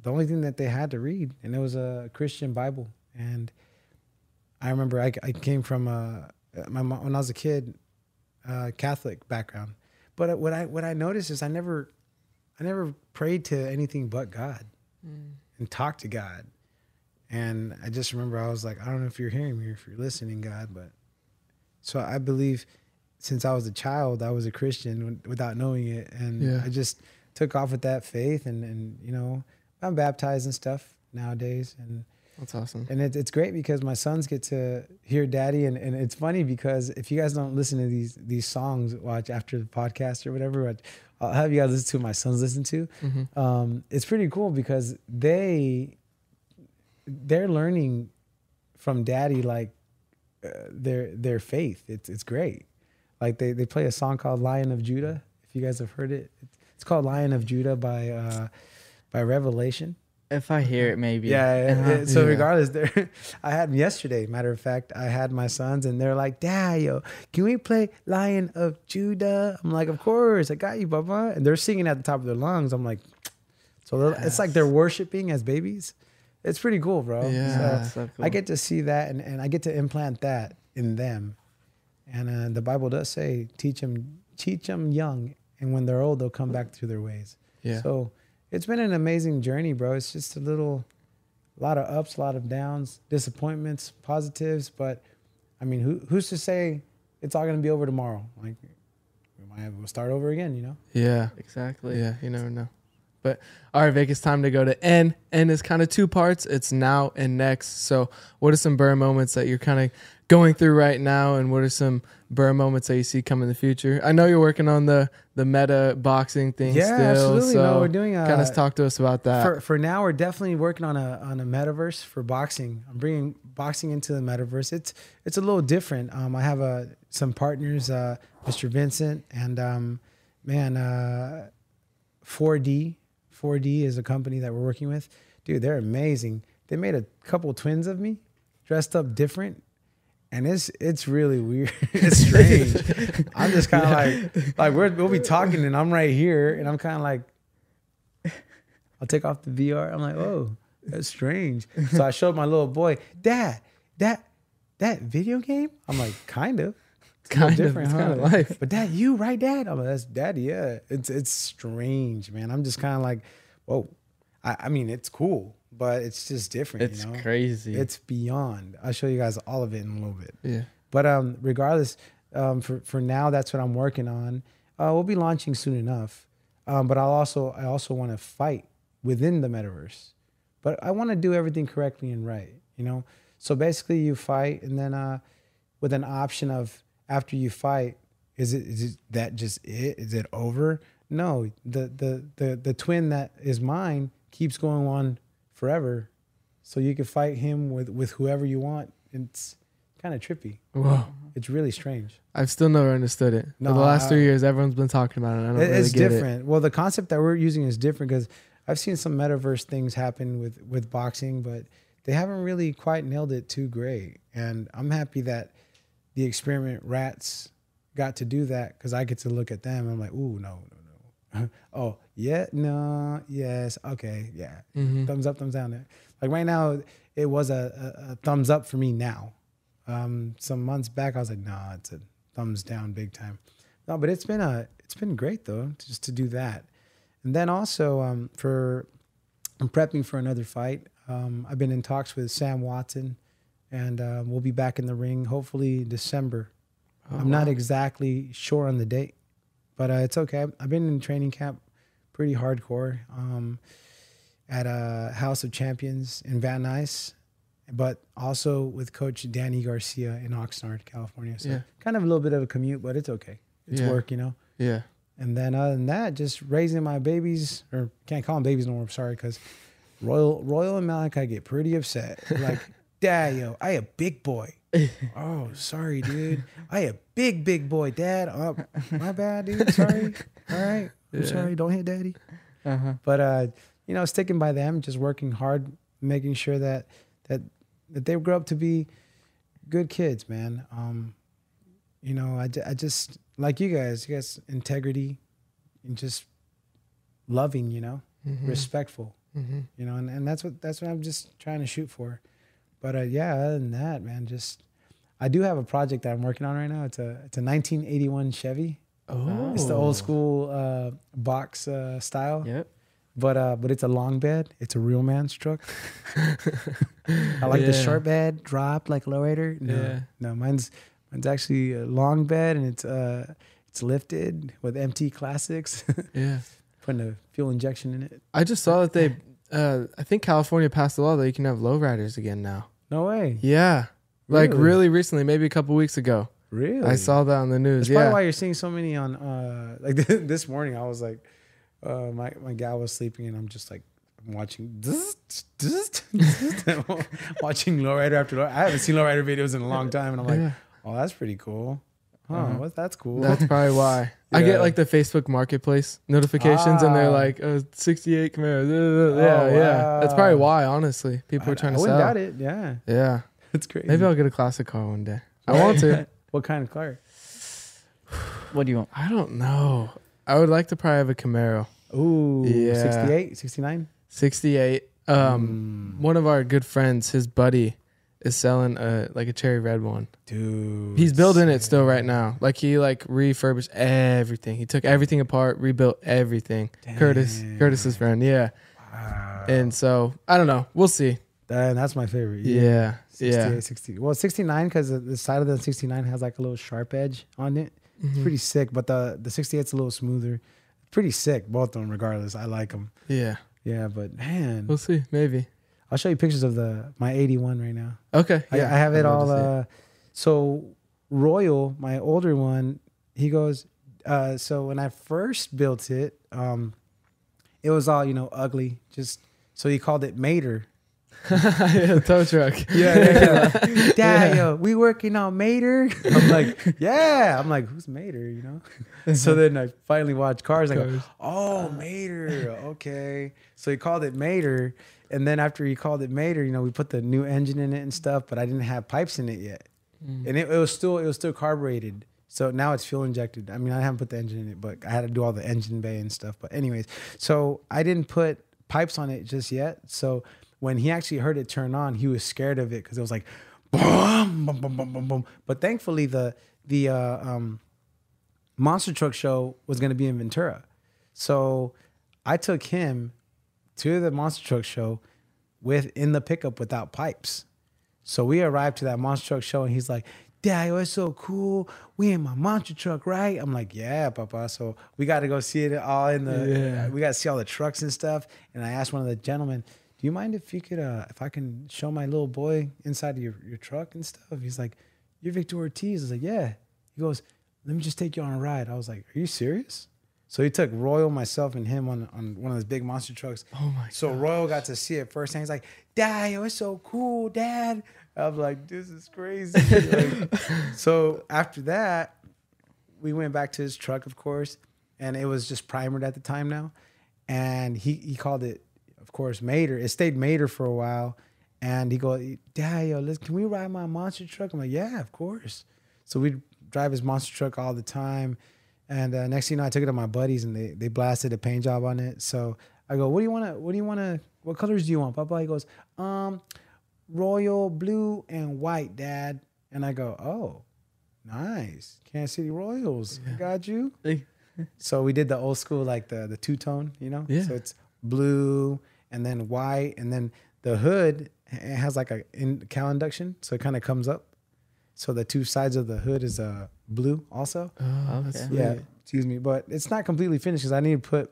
the only thing that they had to read, and it was a Christian Bible. And I remember I, I came from a my mom, when I was a kid, uh, Catholic background. But what I what I noticed is I never I never prayed to anything but God and talked to God. And I just remember I was like, I don't know if you're hearing me or if you're listening, God, but so I believe since I was a child, I was a Christian without knowing it, and Yeah. I just took off with that faith, and and you know, I'm baptized and stuff nowadays, and That's awesome. and it, it's great because my sons get to hear daddy and, and it's funny because if you guys don't listen to these these songs watch after the podcast or whatever what i'll have you guys listen to my sons listen to Mhm. um, it's pretty cool because they they're learning from daddy like uh, their their faith it's it's great like they, they play a song called lion of judah if you guys have heard it it's called lion of judah by uh by revelation If I hear it, maybe. yeah. it- Uh-huh. so regardless, there, I had them yesterday. Matter of fact, I had my sons, and they're like, "Dad, yo, can we play Lion of Judah?" I'm like, "Of course, I got you, Baba." And they're singing at the top of their lungs. I'm like, so they're- it's like they're worshiping as babies. It's pretty cool, bro. Yeah. So so cool. I get to see that, and, and I get to implant that in them. And uh, the Bible does say, "Teach them, teach them young, and when they're old, they'll come back to their ways." Yeah. So it's been an amazing journey, bro. It's just a little, a lot of ups, a lot of downs, disappointments, positives. But I mean, who, who's to say it's all gonna be over tomorrow? Like we might have to start over again, you know? Yeah. Exactly. Yeah, you never know. But all right, Vic, it's time to go to N. N is kind of two parts. It's now and next. So, what are some burn moments that you're kind of going through right now, and what are some burn moments that you see come in the future? I know you're working on the the meta boxing thing Yeah, still. absolutely. So No, we're doing, kind uh, of talk to us about that. For for now, we're definitely working on a on a metaverse for boxing. I'm bringing boxing into the metaverse. It's it's a little different. Um, I have uh, some partners, uh, Mr. Vincent and um, man, uh, 4D 4D is a company that we're working with. Dude, they're amazing. They made a couple twins of me, dressed up different, and it's it's really weird. it's strange. I'm just kind of like like we're, we'll be talking, and I'm right here, and I'm kind of like, I'll take off the VR. I'm like, oh, that's strange. So I showed my little boy, Dad, that that video game. I'm like, kind of. It's a little Kind of, life. But dad, you right, dad? I'm like, that's daddy. Yeah, it's it's strange, man. I'm just kind of like, whoa. I, I mean, it's cool, but it's just different. It's you know? crazy. It's beyond. I'll show you guys all of it in a little bit. Yeah. But um, regardless, um, for for now, that's what I'm working on. Uh, we'll be launching soon enough. Um, but I'll also I also want to fight within the metaverse, but I want to do everything correctly and right. You know, so basically you fight, and then uh, with an option of after you fight, is it is it that just it? Is it over? No, the the the the twin that is mine keeps going on forever, so you can fight him with with whoever you want. It's kind of trippy. Whoa. It's really strange. I've still never understood it. No, For the last I- three years, everyone's been talking about it. I don't It- really it's get different. Well, the concept that we're using is different because I've seen some metaverse things happen with with boxing, but they haven't really quite nailed it too great. And I'm happy that the experiment rats got to do that because I get to look at them. I'm like, ooh, no, no, no. oh, yeah, no, yes, okay, yeah. Mhm. Thumbs up, thumbs down. Like right now, it was a, a, a thumbs up for me now. Um, some months back, I was like, nah, it's a thumbs down big time. No, but it's been a it's been great though, just to do that. And then also um, for I'm prepping for another fight. Um, I've been in talks with Sam Watson, and uh, we'll be back in the ring hopefully December. Oh, I'm not exactly sure on the date, but uh, it's okay. I've been in training camp pretty hardcore um, at a House of Champions in Van Nuys, but also with Coach Danny Garcia in Oxnard, California. So Yeah. kind of a little bit of a commute, but it's okay. It's Yeah. work, you know. Yeah. And then other than that, just raising my babies, or can't call them babies no more. I'm sorry, because Royal Royal and Malachi get pretty upset. Like, Dad, yo, I a big boy. oh, sorry, dude. I a big big boy, Dad. Oh, my bad, dude. Sorry. All right. I'm Yeah. sorry. Don't hit Daddy. Uh-huh. But uh, you know, sticking by them, just working hard, making sure that that that they grow up to be good kids, man. Um, you know, I, I just like you guys, you guys integrity and just loving, you know, Mhm. respectful, Mhm. you know, and, and that's what that's what I'm just trying to shoot for. But uh, yeah, other than that, man, just I do have a project that I'm working on right now. It's a it's a 1981 Chevy. Oh. It's the old school uh, box uh, style. Yep. But uh, but it's a long bed. It's a real man's truck. I like the short bed, drop like lowrider. No, Yeah. no, mine's mine's actually a long bed and it's uh it's lifted with MT classics. Yeah. Putting a fuel injection in it. I just saw that they, uh, I think California passed a law that you can have lowriders again now. No way. Yeah. Like Really? really recently, maybe a couple weeks ago. Really? I saw that on the news. That's probably yeah. why you're seeing so many on uh like this morning. I was like, uh my my gal was sleeping and I'm just like I'm watching watching lowrider after lowrider. I haven't seen lowrider videos in a long time, and I'm like, Yeah. oh, that's pretty cool. Huh, Uh-huh. what, that's cool. That's probably why. I get like the Facebook Marketplace notifications, and they're Ah. like, uh, 68 Camaro. uh, Yeah, Oh, yeah. That's probably why, honestly. People are trying I to wouldn't sell. doubt it. Yeah, Yeah. That's crazy. Maybe I'll get a classic car one day. I want to. what kind of car? What do you want? I don't know. I would like to probably have a Camaro. Ooh, Yeah. 68, 69? 68. Um, Mm. one of our good friends, his buddy, is selling a like a cherry red one. Dude, He's building it still right now. Like he like refurbished everything. He took everything apart, rebuilt everything. Curtis, Curtis's friend, yeah. And so I don't know. We'll see. And that's my favorite. Yeah, 68, yeah. 60. Well, 69 because the side of the 69 has like a little sharp edge on it. It's Mhm. pretty sick, but the the 68's a little smoother. Pretty sick, both of them. Regardless, I like them. Yeah. Yeah, but man, We'll see. Maybe. I'll show you pictures of the my 81 right now. Okay. Yeah. I have it all. Uh, so Royal, my older one, he goes. Uh, so when I first built it, um, it was all you know ugly. Just so he called it Mater. yeah, tow truck. Yeah, yeah, yeah. Dad, yo, we working on Mater. I'm like, yeah. I'm like, who's Mater? You know. so then I finally watched Cars. I go, oh, Mater. Okay. So he called it Mater, and then after he called it Mater, you know, we put the new engine in it and stuff, but I didn't have pipes in it yet, Mm. and it, it was still it was still carbureted. So now it's fuel injected. I mean, I haven't put the engine in it, but I had to do all the engine bay and stuff. But anyways, so I didn't put pipes on it just yet. So when he actually heard it turn on, he was scared of it because it was like boom, boom, boom, boom, boom, boom. But thankfully, the the uh, um, monster truck show was going to be in Ventura, so I took him to the monster truck show with in the pickup without pipes. So we arrived to that monster truck show, and he's like, "Dad, it was so cool. We in my monster truck, right?" I'm like, "Yeah, Papa." So we got to go see it all in the. Yeah. We got to see all the trucks and stuff. And I asked one of the gentlemen, "Do you mind if you could, uh, if I can show my little boy inside of your, your truck and stuff?" He's like, "You're Victor Ortiz." I was like, "Yeah." He goes, "Let me just take you on a ride." I was like, "Are you serious?" So he took Royal, myself, and him on on one of those big monster trucks. Oh my So Royal got to see it first, and he's like, "Dad, yo, it's so cool, Dad." I'm like, "This is crazy." Like, so after that, we went back to his truck, of course, and it was just primered at the time now, and he he called it, of course, Mater. It stayed Mater for a while, and he go, "Dad, yo, let's can we ride my monster truck?" I'm like, "Yeah, of course." So we drive his monster truck all the time. And uh, next thing you know, I took it to my buddies and they they blasted a paint job on it. So I go, what do you want to? What do you want to? What colors do you want, Papa? He goes, um, royal blue and white, Dad. And I go, oh, nice, Kansas City Royals. I got you. so we did the old school, like the the two tone, you know. Yeah. So it's blue and then white, and then the hood it has like a in cowl induction, so it kind of comes up. So the two sides of the hood is uh blue also. Oh, that's Yeah, excuse me, but it's not completely finished because I need to put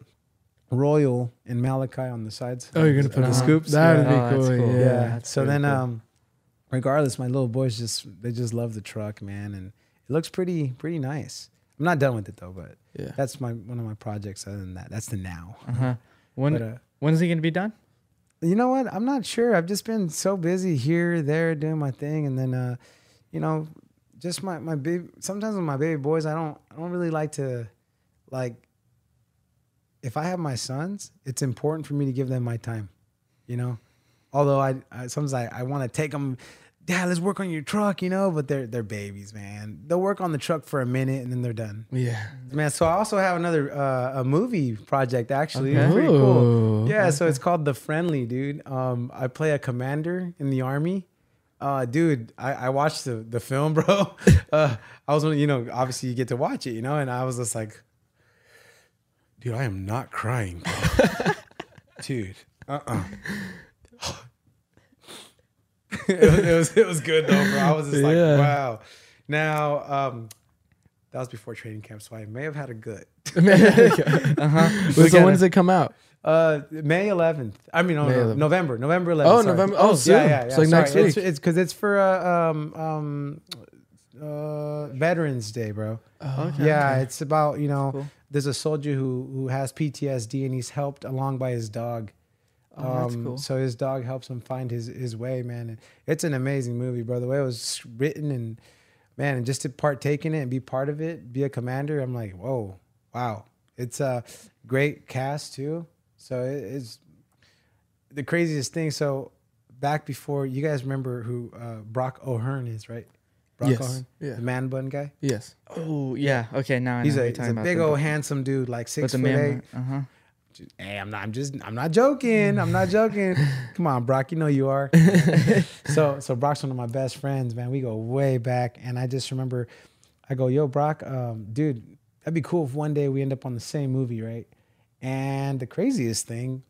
royal and Malachi on the sides. Oh, you're gonna of put the scoops. that'd yeah. be Oh, cool, cool. Yeah. yeah. So then, cool. um, regardless, my little boys just they just love the truck, man, and it looks pretty pretty nice. I'm not done with it though, but Yeah. that's my one of my projects. Other than that, that's the now. Uh-huh. When But, uh, when's he gonna be done? you know what? I'm not sure. I've just been so busy here, there, doing my thing, and then, uh, you know, just my my baby. Sometimes with my baby boys, I don't I don't really like to, like. If I have my sons, it's important for me to give them my time, you know. Although I, I sometimes I, I want to take them, Dad, let's work on your truck, you know. But they're they're babies, man. They'll work on the truck for a minute and then they're done. Yeah. Man, so I also have another uh, a movie project actually. Okay. It's pretty cool. Ooh. Yeah, so it's called The Friendly, dude. Um, I play a commander in the army. Uh, dude, I, I watched the the film, bro. Uh, I was, you know, obviously you get to watch it, you know, and I was just like, dude, I am not crying, bro. dude. Uh uh it, was, it was it was good though, bro. I was just like, Yeah. wow. Now, um, that was before training camp, so I may have had a good. uh-huh. So when does it come out? Uh, May 11th. I mean, no, May no, 11th. November. November 11th. Oh, sorry. November- oh, soon. yeah, yeah, yeah. It's like next sorry. week. It's it's because it's for uh, um um uh Veterans Day, bro. Oh, okay. yeah, okay. it's about you know there's a soldier who who has PTSD and he's helped along by his dog. Oh, that's Um, cool. So his dog helps him find his his way, man. It's an amazing movie, bro. The way it was written and man, and just to partake in it and be part of it, be a commander. I'm like, whoa, wow. It's a great cast too. So it's the craziest thing. So back before you guys remember who uh, Brock O'Hurn is, right? Brock Yes. O'Hurn, Yeah. the man bun guy. Yes. Oh yeah. Okay, now I He's know a, what he's you're a about. big The- old handsome dude, like six foot eight. Uh huh. Hey, I'm not. I'm just. I'm not joking. I'm not joking. Come on, Brock. You know you are. so, so Brock's one of my best friends, man. We go way back, and I just remember, I go, "Yo, Brock, um, dude, that'd be cool if one day we end up on the same movie, right?" And the craziest thing,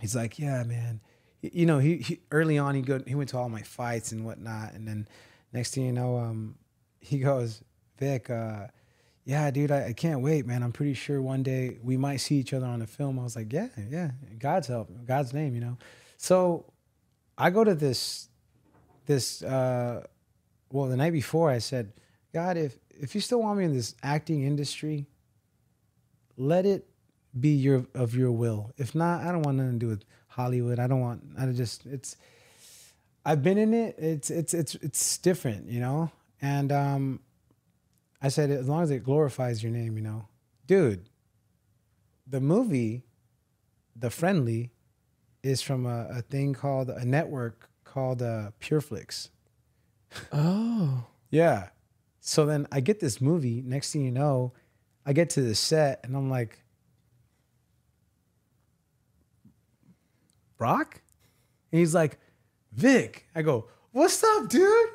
he's like, "Yeah, man. You know, he, he early on he go he went to all my fights and whatnot, and then next thing you know, um, he goes, Vic, uh, yeah, dude, I, I can't wait, man. I'm pretty sure one day we might see each other on a film. I was like, yeah, yeah, God's help, God's name, you know. So I go to this, this, uh, well, the night before I said, God, if if you still want me in this acting industry, let it be your of your will. If not, I don't want nothing to do with Hollywood. I don't want. I just it's I've been in it. It's it's it's it's different, you know. And um, I said as long as it glorifies your name, you know, dude. The movie, The Friendly, is from a, a thing called a network called uh, PureFlix. Oh. Yeah. So then I get this movie. Next thing you know, I get to the set and I'm like, Brock? And he's like, Vic. I go, What's up, dude?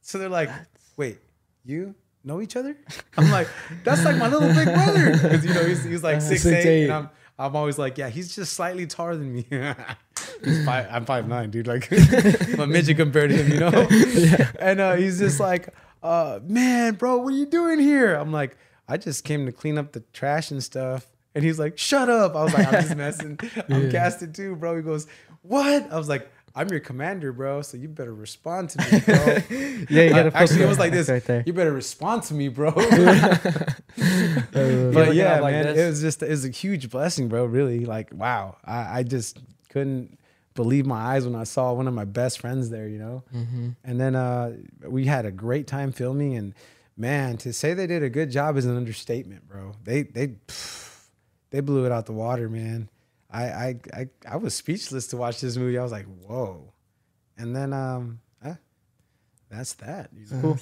So they're like, Wait, you know each other? I'm like, That's like my little big brother. Because, you know, he's, he's like Uh, six, six, eight, eight. And I'm, I'm always like, Yeah, he's just slightly taller than me. he's five, I'm five nine, dude. Like, I'm a midget compared to him, you know? And uh, he's just like, uh, man, bro, what are you doing here? I'm like, I just came to clean up the trash and stuff. And he's like, shut up. I was like, I'm just messing. I'm Yeah. casted too, bro. He goes, what? I was like, I'm your commander, bro. So you better respond to me, bro. Yeah, you gotta actually, it was like this. right there. You better respond to me, bro. but yeah, like man, this. it was just it was a huge blessing, bro. Really, like, wow. I, I just couldn't believe my eyes when I saw one of my best friends there. You know. Mhm. And then uh, we had a great time filming, and man, to say they did a good job is an understatement, bro. They they they blew it out the water, man. I I I, I was speechless to watch this movie. I was like, whoa. And then um, eh, that's that. Cool.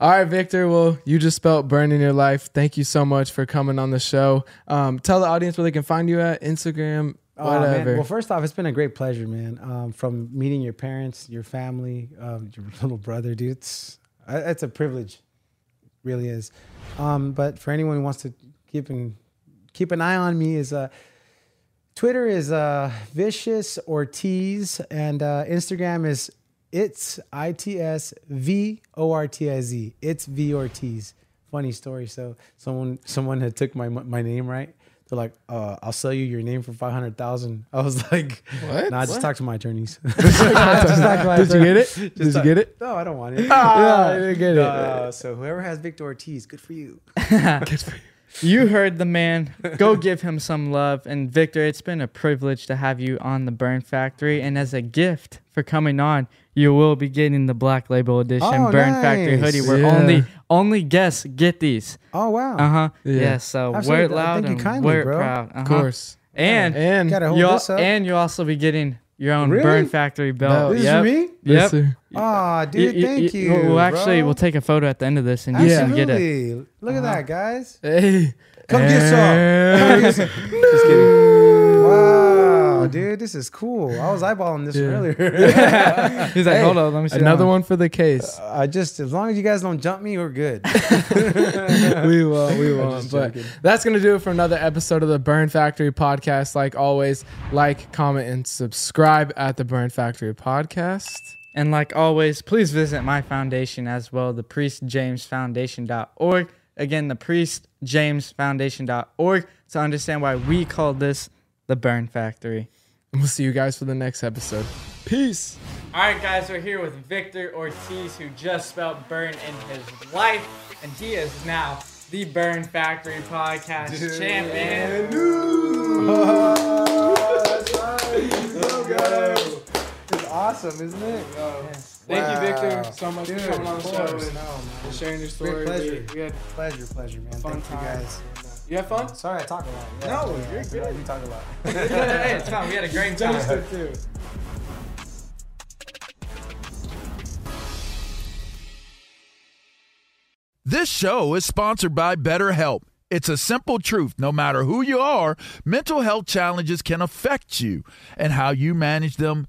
All right, Victor. Well, you just spelt burn in your life. Thank you so much for coming on the show. Um, tell the audience where they can find you at Instagram, Oh, man. whatever. Well, first off, it's been a great pleasure, man. Um, from meeting your parents, your family, um, your little brother, dude. It's uh, it's a privilege, it really is. Um, but for anyone who wants to keep an keep an eye on me, is uh, Twitter is uh, vicious Ortiz, and uh, Instagram is it's I T S V O R T I Z. It's V Ortiz. Funny story. So someone someone had took my my name right. They're like, uh, "I'll sell you your name for five hundred thousand. I was like, What? Nah, just What? talk to my attorneys. To Did you get it? Just Did you talk- get it? No, I don't want it. Ah, you didn't get it. Uh, so whoever has Victor Ortiz, good for you. good for You heard the man. Go give him some love. And Victor, it's been a privilege to have you on the Burn Factory. And as a gift for coming on, you will be getting the Black Label Edition Oh, Burn Factory hoodie. Where Yeah. only only guests get these. Oh wow. Uh huh. Yeah. Yeah. so Absolutely. wear it loud Thank you and kindly, wear it bro. proud. Uh-huh. Of course. And And you this and you also be getting your own Really? Burn Factory belt. Belt. This is Yep. for me? Yep. Yes, sir. Oh, dude, thank you. We'll, we'll actually bro. we'll take a photo at the end of this, and you can get it. Absolutely. Look at that, uh-huh. guys. Hey. Come get some. Come get some. Just kidding. Wow, dude, this is cool. I was eyeballing this Yeah. earlier. He's like, hold on, let me see. Another uh, one for the case. I just, as long as you guys don't jump me, we're good. we will, we will. just But joking. that's gonna do it for another episode of the Burn Factory podcast. Like always, like, comment, and subscribe at the Burn Factory podcast. And like always, please visit my foundation as well, the priestjamesfoundation.org. Again, the priestjamesfoundation.org to understand why we call this the Burn Factory. And we'll see you guys for the next episode. Peace. All right, guys, we're here with Victor Ortiz, who just spelled burn in his life, and he is now the Burn Factory podcast champion. It's awesome, isn't it? Thank you, Victor, so much Dude, for coming on the show and No, sharing your Great story. pleasure. We, we had Pleasure, pleasure, man. fun Thank you guys. You have fun? Sorry, I talk a lot. No, Yeah, you're I good. You talk a lot. hey, it's fun. We had a great time. Justin, too. This show is sponsored by BetterHelp. It's a simple truth. No matter who you are, mental health challenges can affect you, and how you manage them